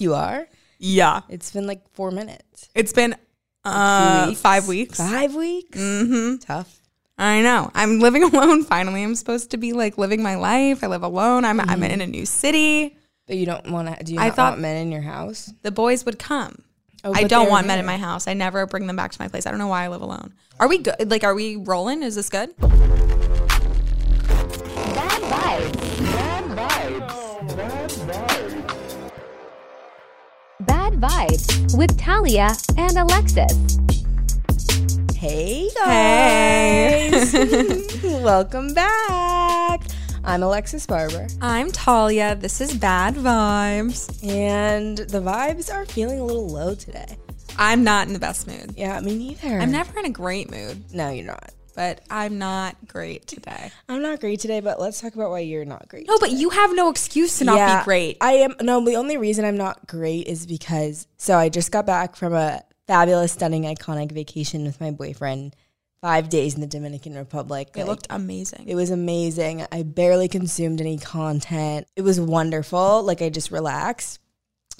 You are. Yeah. It's been like four minutes. It's been uh, weeks. five weeks. Five weeks. Mm-hmm. Tough. I know. I'm living alone finally. I'm supposed to be like living my life. I live alone. I'm, I'm in a new city. But you don't want to. Do you I not thought- want men in your house? The boys would come. Oh, I don't want men in my house. I never bring them back to my place. I don't know why I live alone. Are we good? Like, are we rolling? Is this good? Vibes with Talia and Alexis. Hey Hey. guys. Welcome back. I'm Alexis Barber, I'm Talia. This is Bad Vibes. and the vibes are feeling a little low today. I'm not in the best mood. Yeah, me neither. I'm never in a great mood, No, you're not. But I'm not great today. I'm not great today, but let's talk about why you're not great. No, but you have no excuse to not be great. I am no, the only reason I'm not great is because so I just got back from a fabulous, stunning, iconic vacation with my boyfriend. Five days in the Dominican Republic. It Like, looked amazing. It was amazing. I barely consumed any content. It was wonderful. Like I just relaxed.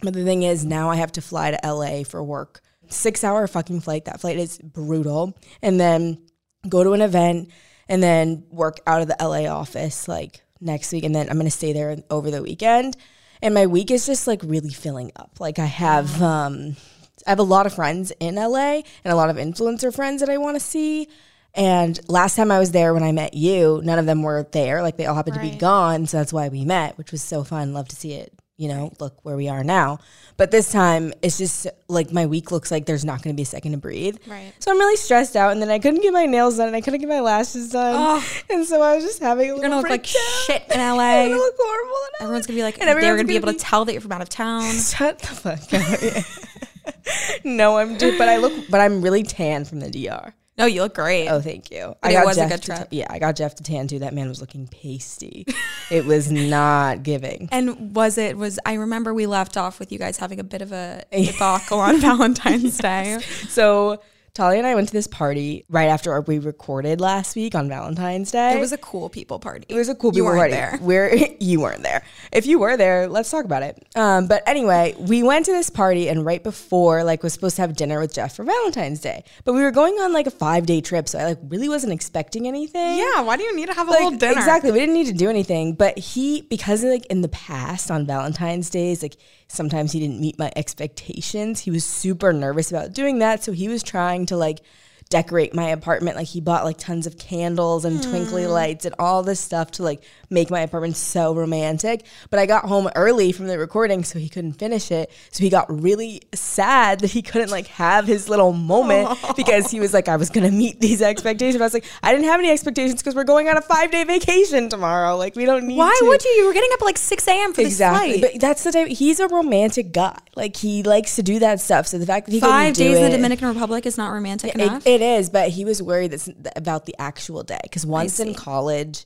But the thing is, now I have to fly to LA for work. Six hour fucking flight. That flight is brutal. And then go to an event and then work out of the LA office like next week. And then I'm going to stay there over the weekend. And my week is just like really filling up. Like I have, um, I have a lot of friends in LA and a lot of influencer friends that I want to see. And last time I was there when I met you, none of them were there. Like they all happened to be gone. So that's why we met, which was so fun. Love to see it, you know, look where we are now. But this time it's just like my week looks like there's not going to be a second to breathe. Right. So I'm really stressed out. And then I couldn't get my nails done and I couldn't get my lashes done. Oh. And so I was just having a You're little gonna look like shit in LA. gonna look horrible in LA. Everyone's gonna be like, And they're everyone's gonna be gonna able be- to tell that you're from out of town. Shut the fuck up. No, I'm dude, but I look, but I'm really tan from the DR. No, you look great. Oh, thank you. But it was a good trip. yeah, I got Jeff to tan too. That man was looking pasty. it was not giving. And was it was I remember we left off with you guys having a bit of a debacle on Valentine's Day. So Talia and I went to this party right after we recorded last week on Valentine's Day. It was a cool people party. It was a cool You people weren't party. there. Where you weren't there. If you were there, let's talk about it. Um, but anyway, we went to this party and right before, like, was supposed to have dinner with Jeff for Valentine's Day. But we were going on like a five day trip, so I like really wasn't expecting anything. Yeah, why do you need to have a Like, whole dinner? Exactly. We didn't need to do anything. But he, because like in the past on Valentine's days, like sometimes he didn't meet my expectations. He was super nervous about doing that. So he was trying to like decorate my apartment. Like he bought like tons of candles and twinkly Hmm. lights and all this stuff to like make my apartment so romantic. But I got home early from the recording, so he couldn't finish it. So he got really sad that he couldn't like have his little moment because he was like, I was gonna meet these expectations. I was like, I didn't have any expectations because we're going on a five day vacation tomorrow. Like we don't need. To Why to. would you? You were getting up at like six a.m. for Exactly, this flight. but that's the type. He's a romantic guy. Like he likes to do that stuff. So the fact that he Five couldn't do days in the Dominican Republic is not romantic it, enough. it is, but he was worried that's about the actual day because once in college,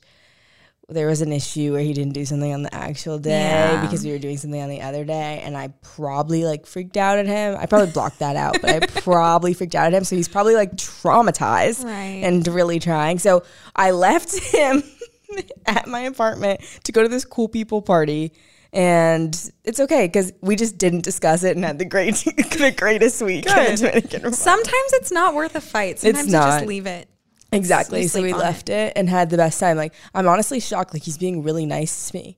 there was an issue where he didn't do something on the actual day Yeah. because we were doing something on the other day, and I probably like freaked out at him. I probably blocked that out, but I probably freaked out at him. So he's probably like traumatized Right. and really trying. So I left him at my apartment to go to this cool people party. And it's okay because we just didn't discuss it and had the great, the greatest week. in the Dominican Republic. Sometimes it's not worth a fight. Sometimes you not. just leave it. Exactly. So we left it. and had the best time. Like I'm honestly shocked. Like he's being really nice to me.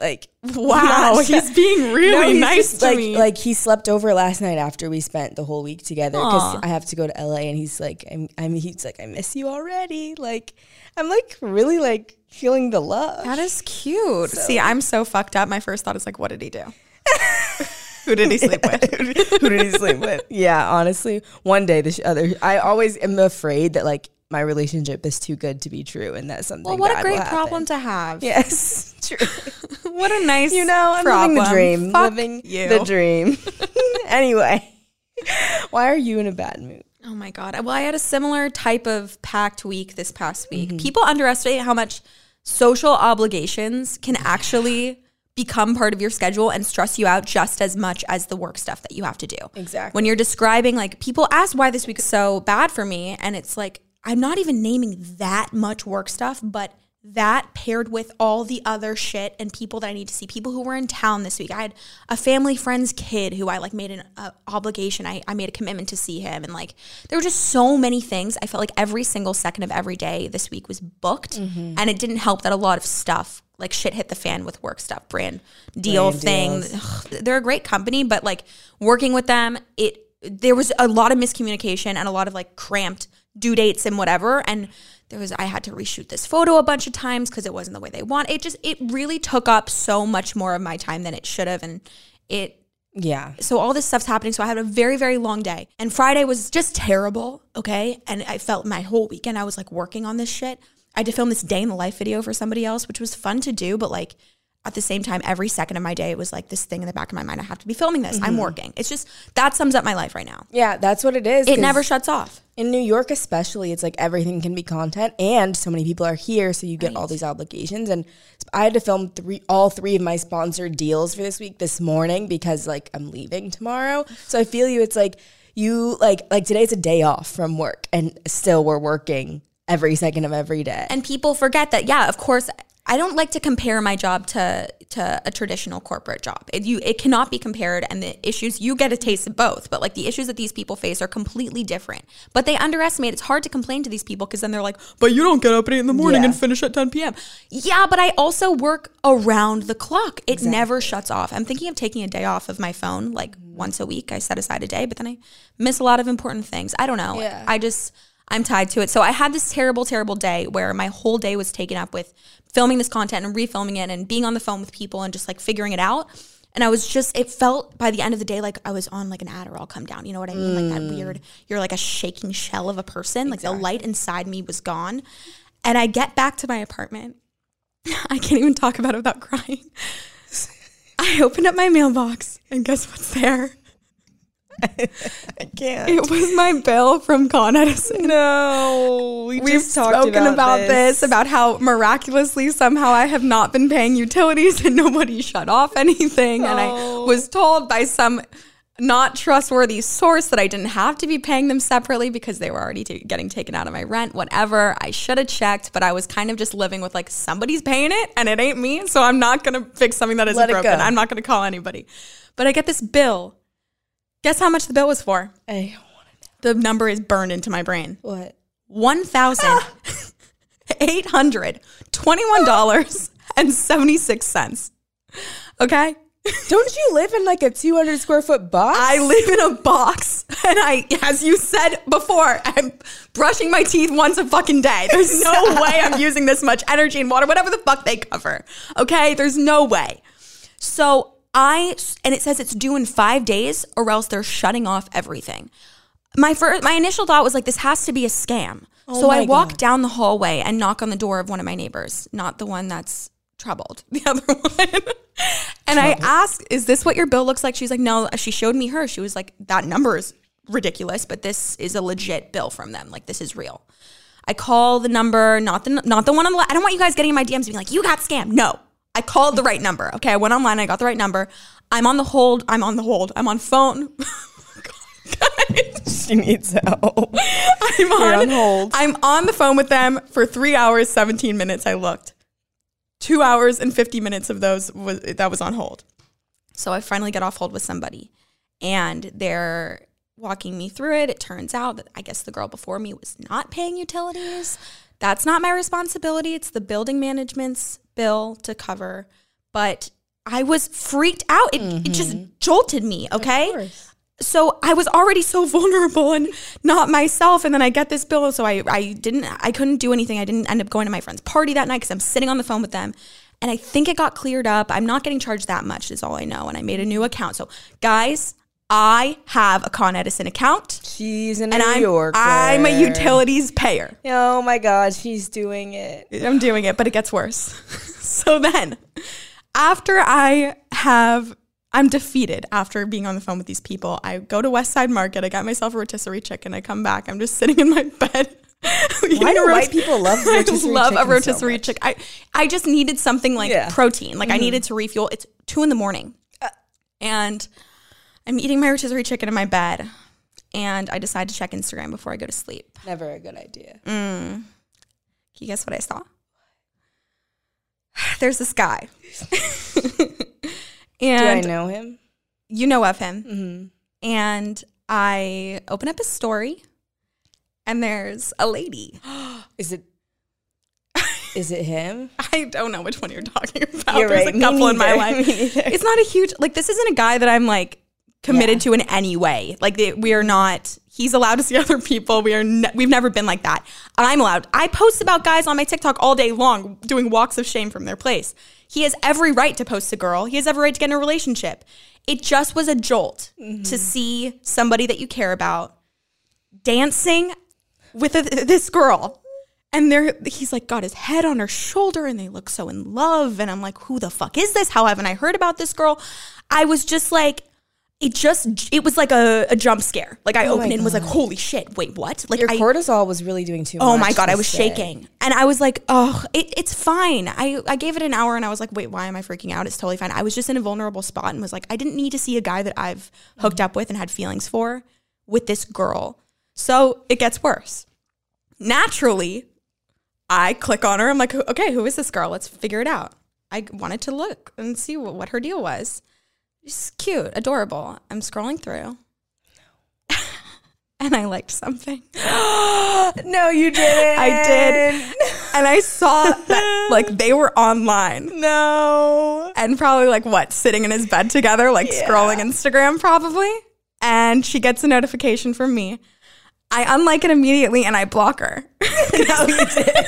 Like Wow, he's being really he's nice just, to like, me. Like he slept over last night after we spent the whole week together because I have to go to LA and he's like, I'm, I'm, he's like, I miss you already. Like I'm like really like feeling the love. That is cute. See, I'm so fucked up. My first thought is like, what did he do? Who did he sleep with? Who did he sleep with? Yeah, honestly, one day this other. I always am afraid that like my relationship is too good to be true and that something Well, what a great problem to have. Yes, true. What a nice, you know, I'm problem. living the dream. Fuck living you. the dream. anyway, why are you in a bad mood? Oh my god. Well, I had a similar type of packed week this past week. Mm-hmm. People underestimate how much social obligations can actually become part of your schedule and stress you out just as much as the work stuff that you have to do. Exactly. When you're describing like people ask why this week is so bad for me and it's like I'm not even naming that much work stuff, but that paired with all the other shit and people that I need to see, people who were in town this week. I had a family friend's kid who I like made an uh, obligation. I, I made a commitment to see him. And like, there were just so many things. I felt like every single second of every day this week was booked. And it didn't help that a lot of stuff, like shit hit the fan with work stuff, brand deal Brand thing. Ugh, they're a great company, but like working with them, it, there was a lot of miscommunication and a lot of like cramped due dates and whatever. And there was I had to reshoot this photo a bunch of times because it wasn't the way they want. It just it really took up so much more of my time than it should have, and it Yeah. so all this stuff's happening. So I had a very, very long day. And Friday was just terrible. Okay. And I felt my whole weekend I was like working on this shit. I had to film this day in the life video for somebody else, which was fun to do, but like at the same time, every second of my day it was like this thing in the back of my mind. I have to be filming this. I'm mm-hmm. working. It's just that sums up my life right now. Yeah, that's what it is. It never shuts off. in New York especially, it's like everything can be content and so many people are here, so you get all these obligations. And I had to film three all three of my sponsored deals for this week this morning because like I'm leaving tomorrow. So I feel you, it's like you like like today's a day off from work and still we're working every second of every day. And people forget that, yeah, of course, I don't like to compare my job to to a traditional corporate job. It, you, it cannot be compared, and the issues you get a taste of both. But like the issues that these people face are completely different. But they underestimate. It's hard to complain to these people because then they're like, "But you don't get up at eight in the morning Yeah. and finish at ten p.m." Yeah, but I also work around the clock. It never shuts off. I'm thinking of taking a day off of my phone, like once a week. I set aside a day, but then I miss a lot of important things. I don't know. Yeah. I just I'm tied to it. So I had this terrible, terrible day where my whole day was taken up with filming this content and refilming it and being on the phone with people and just like figuring it out. And I was just, it felt by the end of the day like I was on like an Adderall come down. You know what I mean? Like that weird, mm. you're like a shaking shell of a person. Like the light inside me was gone. And I get back to my apartment. I can't even talk about it without crying. I opened up my mailbox and guess what's there? I can't. It was my bill from Con Edison. no, we talked spoken about, this. this. about how miraculously somehow I have not been paying utilities and nobody shut off anything. And I Oh. was told by some not trustworthy source that I didn't have to be paying them separately because they were already ta- getting taken out of my rent, whatever. I should have checked, but I was kind of just living with like somebody's paying it and it ain't me. So I'm not going to fix something that isn't broken. I'm not going to call anybody. But I get this bill. Guess how much the bill was for? I, The number is burned into my brain. what? one thousand eight hundred twenty-one dollars and seventy-six cents. Okay, Don't you live in like a 200 square foot box? I live in a box, and I, as you said before, I'm brushing my teeth once a fucking day. There's no way I'm using this much energy and water, whatever the fuck they cover. Okay, there's no way. So I, and it says it's due in five days, or else they're shutting off everything. My first, my initial thought was like, this has to be a scam. Oh so I walk God. down the hallway and knock on the door of one of my neighbors, not the one that's troubled, the other one. and I asked, "Is this what your bill looks like?" She's like, "No." She showed me her. She was like, "That number is ridiculous, but this is a legit bill from them. Like this is real." I call the number, not the not the one on the. Left. I don't want you guys getting in my DMs being like, "You got scammed." No, I called the right number. Okay, I went online. I got the right number. I'm on the hold. I'm on the hold. I'm on phone. she needs help. I'm on, on hold. I'm on the phone with them for three hours, 17 minutes. I looked. Two hours and 50 minutes of those was that was on hold. So I finally get off hold with somebody and they're walking me through it. It turns out that I guess the girl before me was not paying utilities. That's not my responsibility. It's the building management's bill to cover. But I was freaked out. It, it just mm-hmm. jolted me, okay? so I was already so vulnerable and not myself. And then I get this bill. So I, I didn't, I couldn't do anything. I didn't end up going to my friend's party that night because I'm sitting on the phone with them. And I think it got cleared up. I'm not getting charged that much, is all I know. And I made a new account. So, guys, I have a Con Edison account She's in New I'm York. I'm a utilities payer. Oh my God, she's doing it. I'm doing it, but it gets worse. so then, after I have, I'm defeated after being on the phone with these people. I go to West Side Market. I got myself a rotisserie chicken. I come back. I'm just sitting in my bed. Why do white people love rotisserie I rotisserie love a chicken so rotisserie chicken. I, I just needed something like Yeah. Mm-hmm. protein. Like I needed to refuel. It's two in the morning. Uh. and I'm eating my rotisserie chicken in my bed. And I decide to check Instagram before I go to sleep. Never a good idea. Can you guess what I saw? There's this guy. Do I know him? you know of him. Mm-hmm. And I open up his story and there's a lady. Is it? Is it him? I don't know which one you're talking about. You're there's right. a couple in my life. It's not a huge like this isn't a guy that I'm like committed Yeah. to in any way. Like they, we are not. He's allowed to see other people. We are. Ne- we've never been like that. I'm allowed. I post about guys on my TikTok all day long doing walks of shame from their place. He has every right to post a girl. He has every right to get in a relationship. It just was a jolt Mm-hmm. to see somebody that you care about dancing with a, this girl. And there, he's like got his head on her shoulder, and they look so in love. And I'm like, who the fuck is this? How haven't I heard about this girl? I was just like, it just, it was like a, a jump scare. Like I Oh opened it and was like, holy shit, wait, what? Like Your I, cortisol was really doing too much. Oh my god, I was day. shaking, and I was like, "Oh, it, it's fine." I I gave it an hour, and I was like, "Wait, why am I freaking out? It's totally fine." I was just in a vulnerable spot, and was like, I didn't need to see a guy that I've hooked up with and had feelings for with this girl. So it gets worse. Naturally, I click on her. I'm like, "Okay, who is this girl? Let's figure it out." I wanted to look and see what, what her deal was. She's cute, adorable. I'm scrolling through. And I liked something. No, you didn't. I did. And I saw that like they were online No. and probably like what, sitting in his bed together, like scrolling Instagram probably. And she gets a notification from me. I unlike it immediately and I block her. No, you did.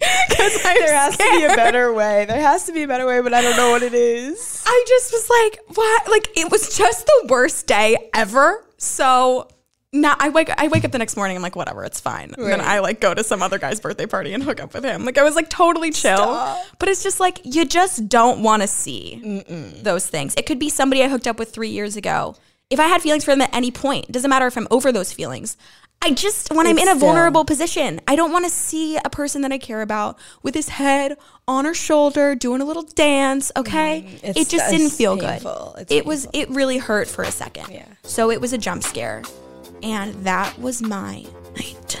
Because There has to be a better way. There has to be a better way, but I don't know what it is. I just was like, what? Like it was just the worst day ever. So now I wake I wake up the next morning. I'm like, whatever, it's fine. And then I like go to some other guy's birthday party and hook up with him. Like I was like totally chill. Stop. But it's just like you just don't want to see those things. It could be somebody I hooked up with three years ago. If I had feelings for them at any point, doesn't matter if I'm over those feelings. I just when I'm in a still- vulnerable position, I don't want to see a person that I care about with his head on her shoulder doing a little dance. Okay, Mm, it just didn't feel painful. good. It's it was it really hurt for a second. Yeah. So it was a jump scare, and that was my night.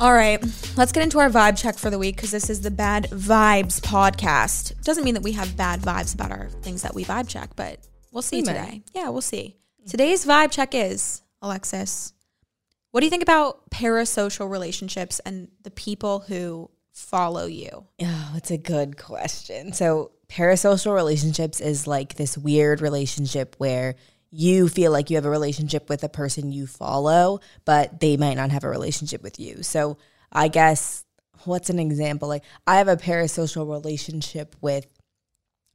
All right, let's get into our vibe check for the week because this is the Bad Vibes podcast. Doesn't mean that we have bad vibes about our things that we vibe check, but we'll see We today. Yeah, we'll see. Today's vibe check is Alexis. What do you think about parasocial relationships and the people who follow you? Oh, it's a good question. So, parasocial relationships is like this weird relationship where you feel like you have a relationship with a person you follow, but they might not have a relationship with you. So, I guess what's an example? Like, I have a parasocial relationship with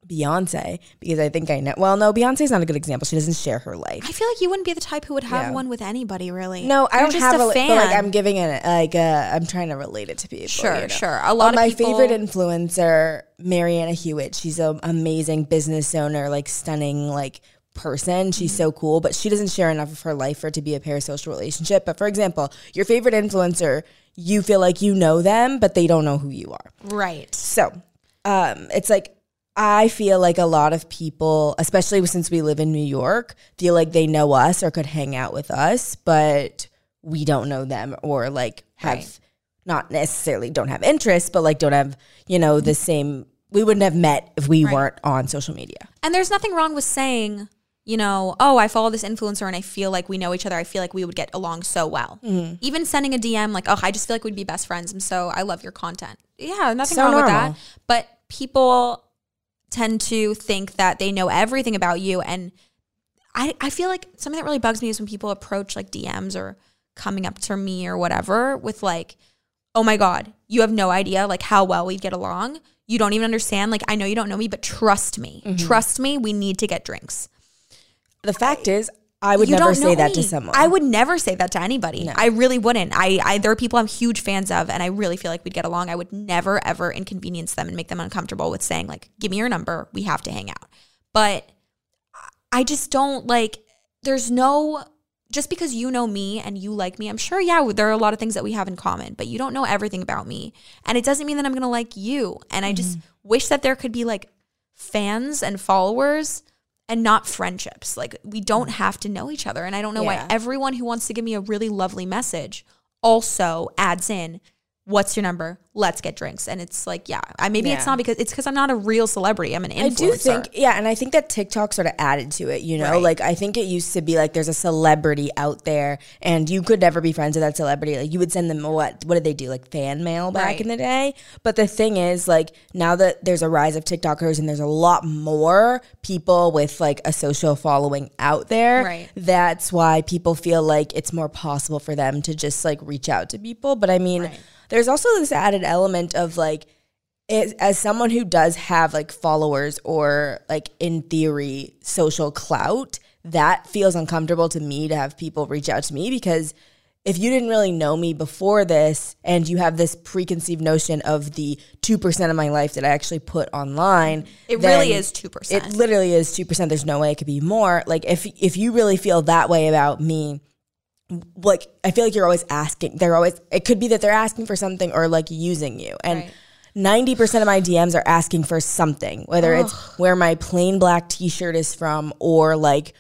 Beyonce because I think I know. Well, no, Beyonce's not a good example. She doesn't share her life. I feel like you wouldn't be the type who would have Yeah. one with anybody, really. No, I You're don't just have a a, fan. But like I'm giving it like uh, I'm trying to relate it to people. Sure, you know? sure. A lot But of my people- favorite influencer, Marianna Hewitt. She's an amazing business owner, like stunning, like person. She's Mm-hmm. so cool, but she doesn't share enough of her life for it to be a parasocial relationship. But for example, your favorite influencer, you feel like you know them, but they don't know who you are. right. So, um, it's like I feel like a lot of people, especially since we live in New York, feel like they know us or could hang out with us, but we don't know them or like have Right. not necessarily don't have interests, but like don't have, you know, the same we wouldn't have met if we weren't on social media. And there's nothing wrong with saying, you know, oh, I follow this influencer and I feel like we know each other. I feel like we would get along so well. Mm-hmm. Even sending a DM like, oh, I just feel like we'd be best friends. And so I love your content. Yeah, nothing So wrong with normal. that. But people tend to think that they know everything about you. And I, I feel like something that really bugs me is when people approach like DMs or coming up to me or whatever with like, oh my God, you have no idea like how well we get along. You don't even understand. Like, I know you don't know me, but trust me. Mm-hmm. Trust me, we need to get drinks. The fact is, I would You never say that to me. someone. I would never say that to anybody. No. I really wouldn't. I, I there are people I'm huge fans of, and I really feel like we'd get along. I would never ever inconvenience them and make them uncomfortable with saying like, "Give me your number. We have to hang out." But I just don't like. There's no just because you know me and you like me. I'm sure, yeah, there are a lot of things that we have in common, but you don't know everything about me, and it doesn't mean that I'm gonna like you. And I just mm-hmm. wish that there could be like fans and followers and not friendships. Like we don't mm. have to know each other. And I don't know Yeah. why everyone who wants to give me a really lovely message also adds in, "What's your number? Let's get drinks." And it's like, yeah, I maybe it's not because it's because I'm not a real celebrity. I'm an influencer. I do think, yeah, and I think that TikTok sort of added to it. You know, Right. like I think it used to be like there's a celebrity out there, and you could never be friends with that celebrity. Like you would send them what? What did they do? Like fan mail back Right. in the day. But the thing is, like now that there's a rise of TikTokers and there's a lot more people with like a social following out there, Right. That's why people feel like it's more possible for them to just like reach out to people. But I mean, Right. There's also this added element of like as, as someone who does have like followers or like in theory social clout that feels uncomfortable to me to have people reach out to me because if you didn't really know me before this and you have this preconceived notion of the 2% of my life that I actually put online It really is 2%. it literally is 2% there's no way it could be more like if if you really feel that way about me like I feel like you're always asking. They're always it could be that they're asking for something or like using you. And Right. ninety percent of my DMs are asking for something, whether it's where my plain black T-shirt is from or like,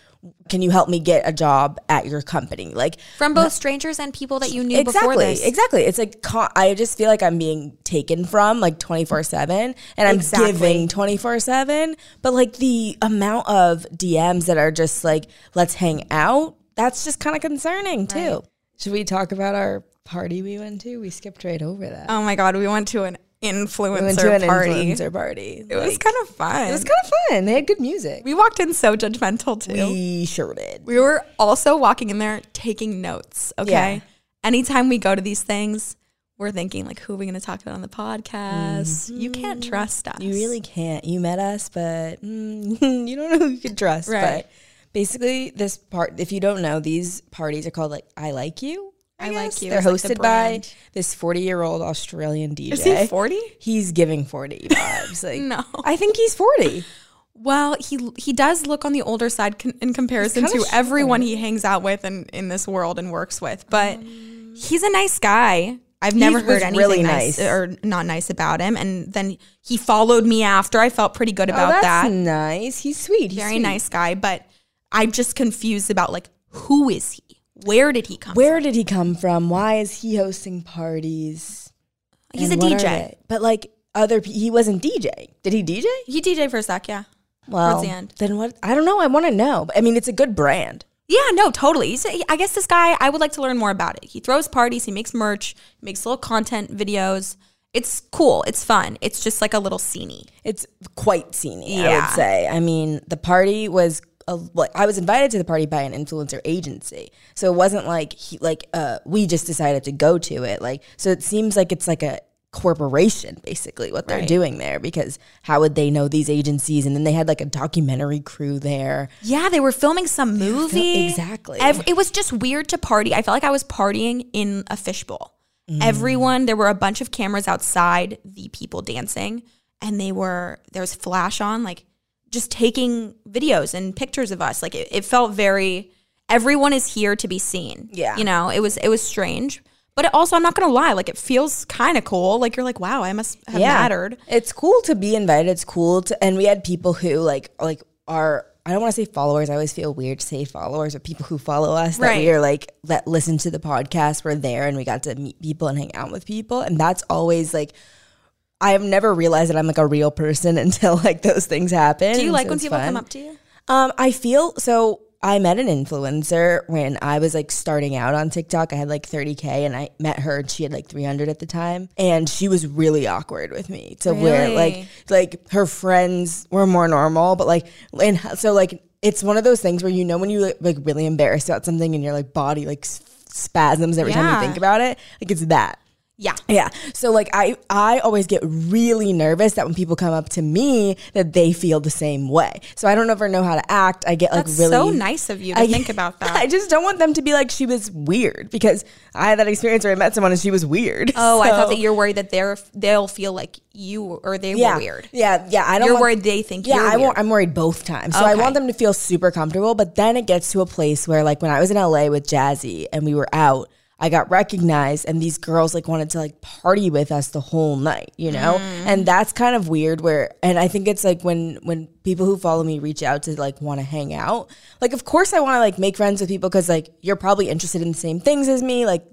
can you help me get a job at your company? Like from both strangers and people that you knew before exactly, this. exactly. It's like I just feel like I'm being taken from like twenty four seven, and I'm Exactly. giving twenty four seven. But like the amount of DMs that are just like, let's hang out. That's just kind of concerning too. Should we talk about our party we went to? We skipped right over that. Oh my god, we went to an influencer we went to an party. influencer party. It was kind of fun. it was kind of fun. They had good music. we walked in so judgmental too. We sure did. We were also walking in there taking notes. Okay. Yeah. Anytime we go to these things, we're thinking like, who are we going to talk about on the podcast? You can't trust us. Mm-hmm. You really can't. You met us, but mm, you don't know who you can trust. Right. But basically, this part, if you don't know, these parties are called like I Like You. I Like guess. You They're is, like, the hosted by this 40 year old Australian DJ. Is he 40? He's giving 40 vibes. Like, No. I think he's 40. Well, he he does look on the older side con- in comparison to everyone he hangs out with and in this world and works with. But um, he's a nice guy. I've never was heard anything really nice, nice. or not nice about him. And then he followed me after. I felt pretty good oh, about that's that. nice. He's sweet. He's Very sweet. nice guy. But I'm just confused about like who is he? Where did he come? Where did he come from? Why is he hosting parties? He's And a DJ. But like other, pe- he wasn't DJ. Did he DJ? He DJ for a sec, yeah. Well, the end. then what? I don't know. I want to know. I mean, it's a good brand. Yeah, no, totally. He's, I guess this guy, I would like to learn more about it. He throws parties, he makes merch, he makes little content videos. It's cool. It's fun. It's just like a little sceney. It's quite sceney, I would say. I mean, the party was a, like I was invited to the party by an influencer agency, so it wasn't like he like uh we just decided to go to it. Like, so it seems like it's like a corporation basically what they're Right. doing there because how would they know these agencies and then they had like a documentary crew there Yeah, they were filming some movie. exactly. Ev- it was just weird to party. I felt like I was partying in a fishbowl. Everyone, there were a bunch of cameras outside the people dancing, and they were there was flash on, like just taking videos and pictures of us. Like it, it felt very. Everyone is here to be seen. Yeah. you know, it was it was strange, but it also I'm not gonna lie, like it feels kind of cool. Like you're like, wow, I must have mattered. It's cool to be invited. It's cool to, and we had people who like like are I don't want to say followers. I always feel weird to say followers, but people who follow us that Right. we are like that listen to the podcast. We're there and we got to meet people and hang out with people, and that's always like. I have never realized that I'm like a real person until like those things happen. Do you like so when people fun. come up to you? Um, I feel so. I met an influencer when I was like starting out on TikTok. I had like 30k, and I met her, and she had like 300 at the time, and she was really awkward with me. To where Really? like like her friends were more normal, but like and so like it's one of those things where you know when you like, like really embarrassed about something and your like body like spasms every time you think about it. Like it's that. Yeah. Yeah. So like I I always get really nervous that when people come up to me that they feel the same way. So I don't ever know how to act. I get like That's really so nice of you to I- think about that. I just don't want them to be like she was weird because I had that experience where I met someone and she was weird. oh, I thought that you're worried that they're they'll feel like you or they yeah, were weird. Yeah, yeah. I don't. You're want- worried they think Yeah, you're I I'm worried both times. So I want them to feel super comfortable. But then it gets to a place where, like, when I was in LA with Jazzy and we were out, I got recognized, and these girls like wanted to like party with us the whole night, you know. Mm. And that's kind of weird. Where, and I think it's like when when people who follow me reach out to like want to hang out. Like, of course, I want to like make friends with people because like you're probably interested in the same things as me, like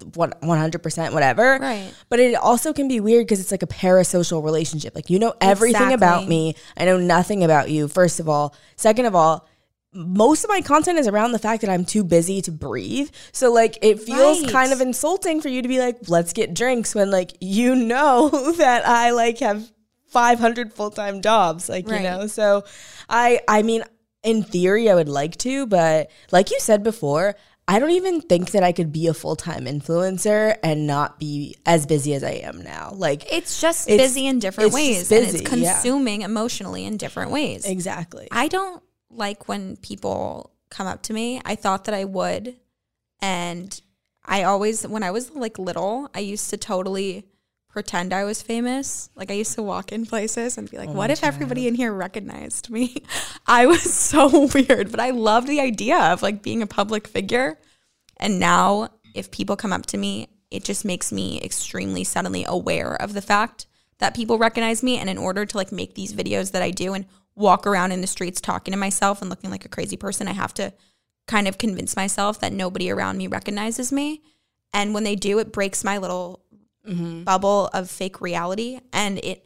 hundred percent, whatever. Right. But it also can be weird because it's like a parasocial relationship. Like you know everything about me. I know nothing about you, first of all. Second of all, most of my content is around the fact that I'm too busy to breathe. So like it feels Right. kind of insulting for you to be like, let's get drinks when like you know that I like have 500 full-time jobs, like Right. you know. So I I mean in theory I would like to, but like you said before, I don't even think that I could be a full-time influencer and not be as busy as I am now. Like It's just It's- busy in different ways just and busy, it's yeah. consuming emotionally in different ways. exactly. I don't like when people come up to me. I thought that I would. And I always, when I was like little, I used to totally pretend I was famous. Like I used to walk in places and be like, oh, what if everybody in here recognized me? I was so weird, but I loved the idea of like being a public figure. And now if people come up to me, it just makes me extremely suddenly aware of the fact that people recognize me. And in order to like make these videos that I do and walk around in the streets talking to myself and looking like a crazy person, I have to kind of convince myself that nobody around me recognizes me. And when they do, it breaks my little mm-hmm. bubble of fake reality. And it,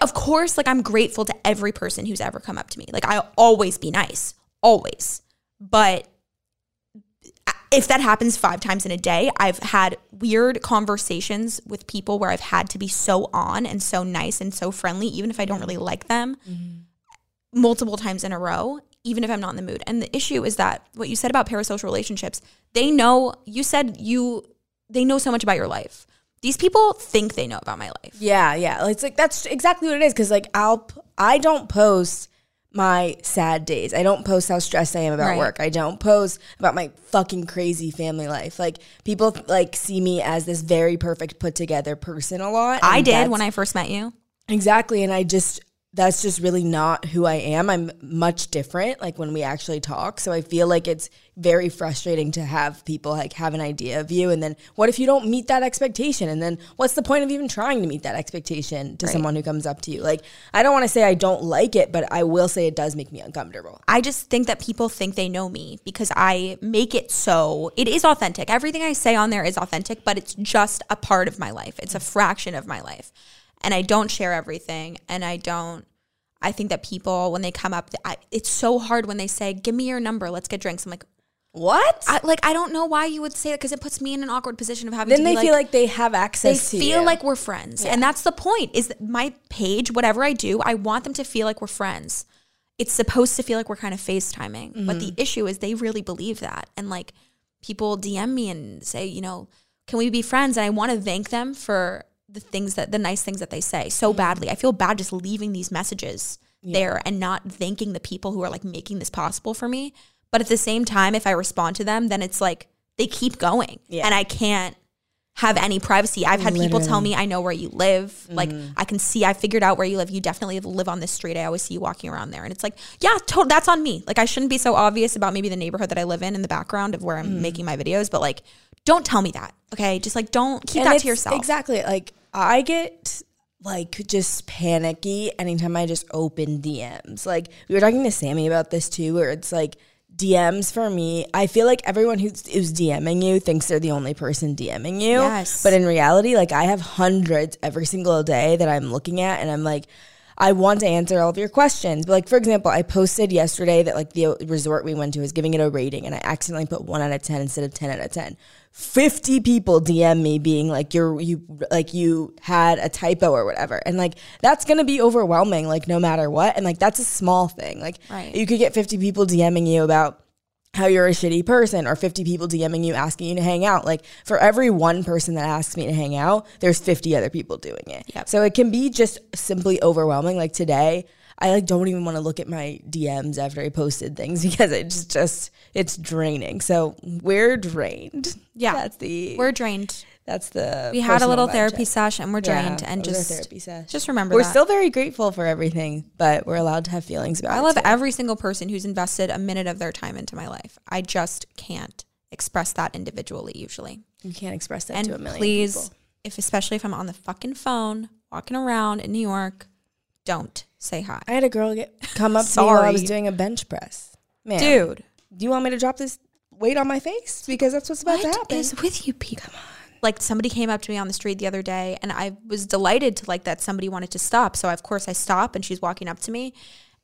of course, like I'm grateful to every person who's ever come up to me. Like I'll always be nice, always. But if that happens five times in a day, I've had weird conversations with people where I've had to be so on and so nice and so friendly, even if I don't really like them, mm-hmm. Multiple times in a row, even if I'm not in the mood. And the issue is that what you said about parasocial relationships, they know, you said you, they know so much about your life. These people think they know about my life. Yeah, yeah. It's like that's exactly what it is. Cause like I'll I don't post my sad days. I don't post how stressed I am about Right. work. I don't post about my fucking crazy family life. Like people like see me as this very perfect put together person a lot. I did when I first met you. Exactly. And I just, that's just really not who I am. I'm much different, like when we actually talk. So I feel like it's very frustrating to have people like have an idea of you. And then what if you don't meet that expectation? And then what's the point of even trying to meet that expectation to someone who comes up to you? Like, I don't want to say I don't like it, but I will say it does make me uncomfortable. I just think that people think they know me because I make it so it is authentic. Everything I say on there is authentic, but it's just a part of my life. It's a fraction of my life. And I don't share everything. And I don't, I think that people, when they come up, I, it's so hard when they say, Give me your number, let's get drinks. I'm like, What? I, like, I don't know why you would say that because it puts me in an awkward position of having then to they be feel like, like they have they access to feel you. like we're friends. And that's the point is that my page, whatever I do, I want them to feel like we're friends. It's supposed to feel like we're kind of FaceTiming. But Mm-hmm. the issue is they really believe that. And like people DM me and say, you know, can we be friends? And I want to thank them for the things that the nice things that they say so Mm-hmm. badly. I feel bad just leaving these messages there and not thanking the people who are like making this possible for me. But at the same time, if I respond to them, then it's like they keep going. Yeah. And I can't have any privacy. I've had people tell me I know where you live. Like Mm-hmm. I can see I figured out where you live. You definitely live on this street. I always see you walking around there. And it's like, yeah, to- that's on me. Like I shouldn't be so obvious about maybe the neighborhood that I live in in the background of where I'm Mm. making my videos, but like don't tell me that. Okay? Just like don't keep And that to yourself. Exactly. Like I get like just panicky anytime I just open DMs. Like we were talking to Sammy about this too, where it's like DMs for me. I feel like everyone who's, who's DMing you thinks they're the only person DMing you. Yes. But in reality, like I have hundreds every single day that I'm looking at, and I'm like. I want to answer all of your questions. But like for example, I posted yesterday that like the resort we went to is giving it a rating and I accidentally put 1 out of 10 instead of 10 out of 10. 50 people DM me being like you're you like you had a typo or whatever. And like that's going to be overwhelming like no matter what. And like that's a small thing. Like Right. you could get 50 people DMing you about how you're a shitty person or 50 people DMing you asking you to hang out. Like for every one person that asks me to hang out, there's 50 other people doing it. Yep. So it can be just simply overwhelming. Like today, I like don't even want to look at my DMs after I posted things because it's just it's draining. So we're drained. Yeah. That's the We're drained. That's the We had a little therapy check. session and we're Yeah, drained and was our just just remember We're that. still very grateful for everything, but we're allowed to have feelings about it. I love every single person who's invested a minute of their time into my life. I just can't express that individually usually. You can't express that and to a million please, people. if especially if I'm on the fucking phone walking around in New York, don't say hi. I had a girl get come up to me while I was doing a bench press. Man, Dude, do you want me to drop this weight on my face? Because that's what's about to happen. is with you people? Like somebody came up to me on the street the other day and I was delighted to like that somebody wanted to stop. So of course I stop and she's walking up to me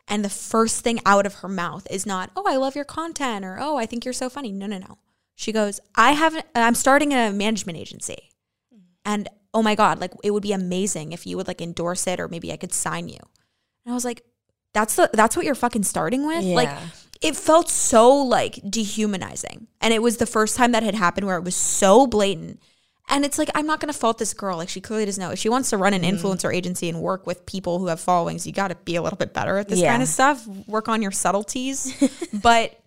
and the first thing out of her mouth is not, "Oh, I love your content" or "Oh, I think you're so funny." No, no, no. She goes, "I haven't I'm starting a management agency." Mm-hmm. And oh my god, like it would be amazing if you would like endorse it or maybe I could sign you. And I was like, that's the that's what you're fucking starting with? Like it felt so like dehumanizing. And it was the first time that had happened where it was so blatant. And it's like, I'm not going to fault this girl. Like, she clearly doesn't know. If she wants to run an Mm-hmm. influencer agency and work with people who have followings, you got to be a little bit better at this Yeah. kind of stuff. Work on your subtleties. but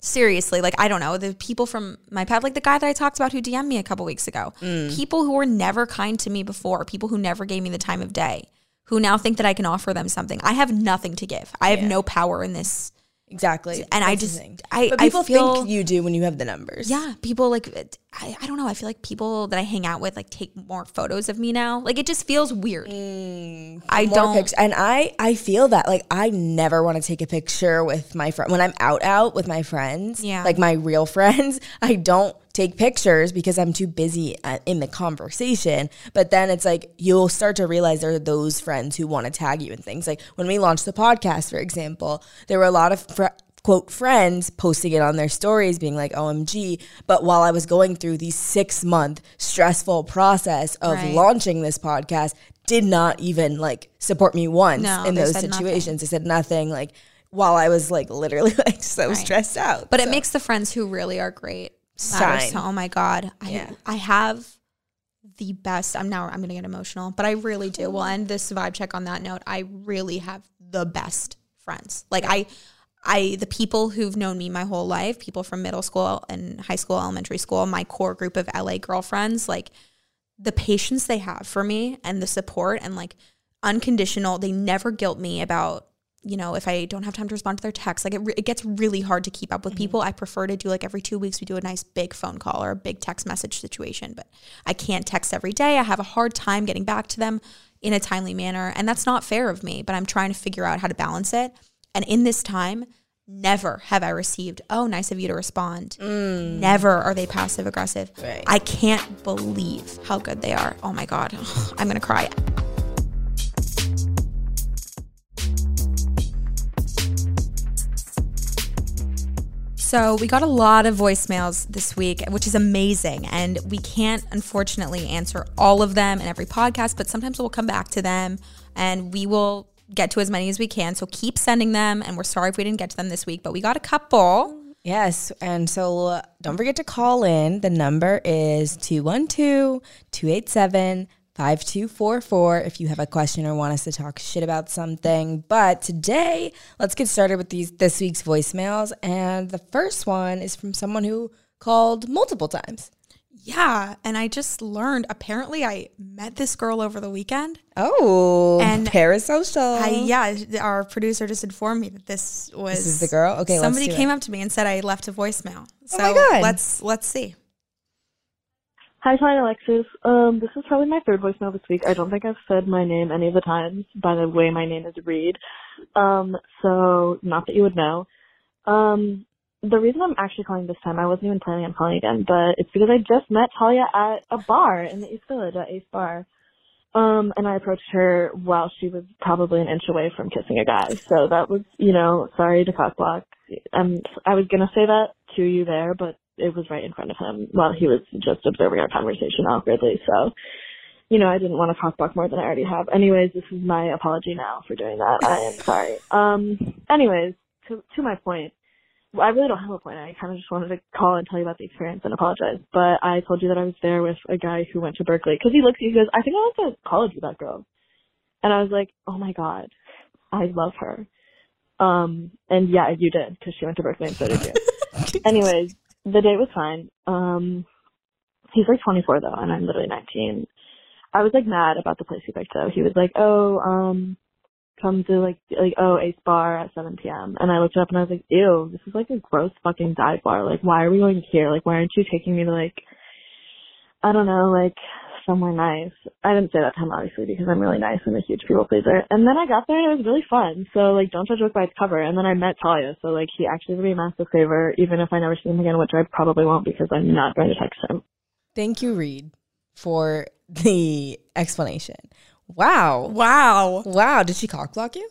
seriously, like, I don't know. The people from my pad, like the guy that I talked about who DM'd me a couple weeks ago, Mm. people who were never kind to me before, people who never gave me the time of day, who now think that I can offer them something. I have nothing to give. I have Yeah. no power in this. Exactly. And I That's the just-. I- but I feel- think you do when you have the numbers. Yeah, people like I, I don't know. I feel like people that I hang out with like take more photos of me now. Like it just feels weird. Mm, I don't. pics- and I I feel that like I never want to take a picture with my friend when I'm out out with my friends. Yeah. like my real friends. I don't take pictures because I'm too busy uh, in the conversation. But then it's like you'll start to realize there are those friends who want to tag you and things. Like when we launched the podcast, for example, there were a lot of. Fr- quote friends posting it on their stories being like omg but while i was going through the six month stressful process of Right. launching this podcast did not even like support me once No, in those said nothing. situations. They said nothing like while I was like literally like so stressed out. But it makes the friends who really are great. Shine. So, oh my god, I Yeah. I have the best. I'm now I'm gonna get emotional, but I really do. We'll end this vibe check on that note. I really have the best friends. Like I. I the people who've known me my whole life, people from middle school and high school, elementary school, my core group of LA girlfriends, like the patience they have for me and the support and like unconditional, they never guilt me about, you know, if I don't have time to respond to their texts. Like it, re- it gets really hard to keep up with mm-hmm. people. I prefer to do like every two weeks, we do a nice big phone call or a big text message situation, but I can't text every day. I have a hard time getting back to them in a timely manner. And that's not fair of me, but I'm trying to figure out how to balance it. And in this time, never have I received, oh, nice of you to respond. Mm. Never are they passive aggressive. Right. I can't believe how good they are. Oh my God. I'm going to cry. So we got a lot of voicemails this week, which is amazing. And we can't, unfortunately, answer all of them in every podcast, but sometimes we'll come back to them and we will get to as many as we can. So keep sending them. And we're sorry if we didn't get to them this week, but we got a couple. Yes. And so uh, don't forget to call in. The number is 212 287 5244 if you have a question or want us to talk shit about something. But today, let's get started with these this week's voicemails. And the first one is from someone who called multiple times. Yeah. And I just learned apparently I met this girl over the weekend. Oh, And parasocial. I, yeah, our producer just informed me that this was This is the girl? Okay, let's Somebody came it. up to me and said I left a voicemail. So Oh my God. let's let's see. Hi, Ty Alexis. Um, this is probably my third voicemail this week. I don't think I've said my name any of the times by the way my name is Reed. Um, so not that you would know. Um, the reason I'm actually calling this time, I wasn't even planning on calling again, but it's because I just met Talia at a bar in the East Village at Ace Bar. Um, and I approached her while she was probably an inch away from kissing a guy. So that was, you know, sorry to cockblock. Um, I was gonna say that to you there, but it was right in front of him while he was just observing our conversation awkwardly. So, you know, I didn't want to cockblock more than I already have. Anyways, this is my apology now for doing that. I am sorry. Um, anyways, to, to my point, I really don't have a point. I kind of just wanted to call and tell you about the experience and apologize. But I told you that I was there with a guy who went to Berkeley because he looks at you. He goes, "I think I went to college with that girl," and I was like, "Oh my god, I love her." Um, and yeah, you did because she went to Berkeley and so did you. Anyways, the date was fine. Um, he's like 24 though, and I'm literally 19. I was like mad about the place he picked though. He was like, "Oh, um." come to like like oh Ace Bar at 7 p.m. And I looked it up and I was like, ew, this is like a gross fucking dive bar. Like, why are we going here? Like, why aren't you taking me to like, I don't know, like somewhere nice? I didn't say that to him obviously because I'm really nice and a huge people pleaser. And then I got there and it was really fun. So like, don't judge a book by its cover. And then I met Talia, so like he actually did me a massive favor, even if I never see him again, which I probably won't because I'm not going to text him. Thank you, Reed, for the explanation. Wow. Wow. Wow. Did she cock block you?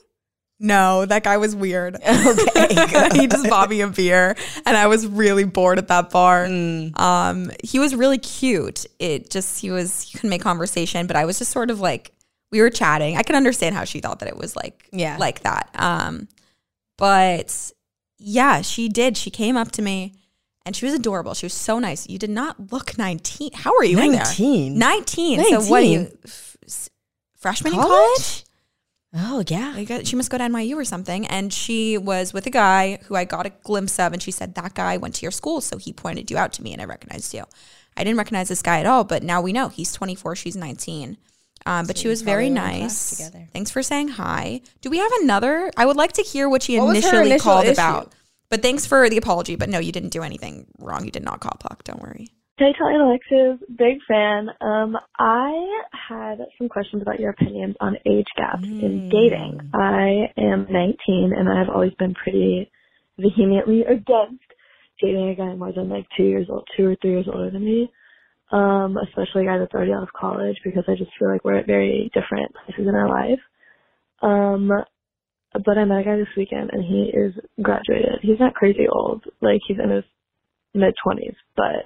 No, that guy was weird. Okay. he just bought me a beer and I was really bored at that bar. Mm. Um, he was really cute. It just he was he couldn't make conversation, but I was just sort of like we were chatting. I can understand how she thought that it was like Yeah. like that. Um, but yeah, she did. She came up to me and she was adorable. She was so nice. You did not look 19. How are you in there? 19? 19. So what are you 19? f- freshman in College? Oh, yeah. I got, she must go to NYU or something. And she was with a guy who I got a glimpse of, and she said, That guy went to your school. So he pointed you out to me, and I recognized you. I didn't recognize this guy at all, but now we know he's 24, she's 19. Um, but she was very probably were in class nice. Thanks for saying hi. Do we have another? I would like to hear what she What initially initial called issue? about. But thanks for the apology. But no, you didn't do anything wrong. You did not call Puck. Don't worry. Hey, Talia and Alexis, big fan. Um, I had some questions about your opinions on age gaps in dating. I am 19 and I've always been pretty vehemently against dating a guy more than like two years old, two or three years older than me. Um, especially a guy that's already out of college because I just feel like we're at very different places in our life. Um, but I met a guy this weekend and he is graduated. He's not crazy old, like he's in his mid 20s, but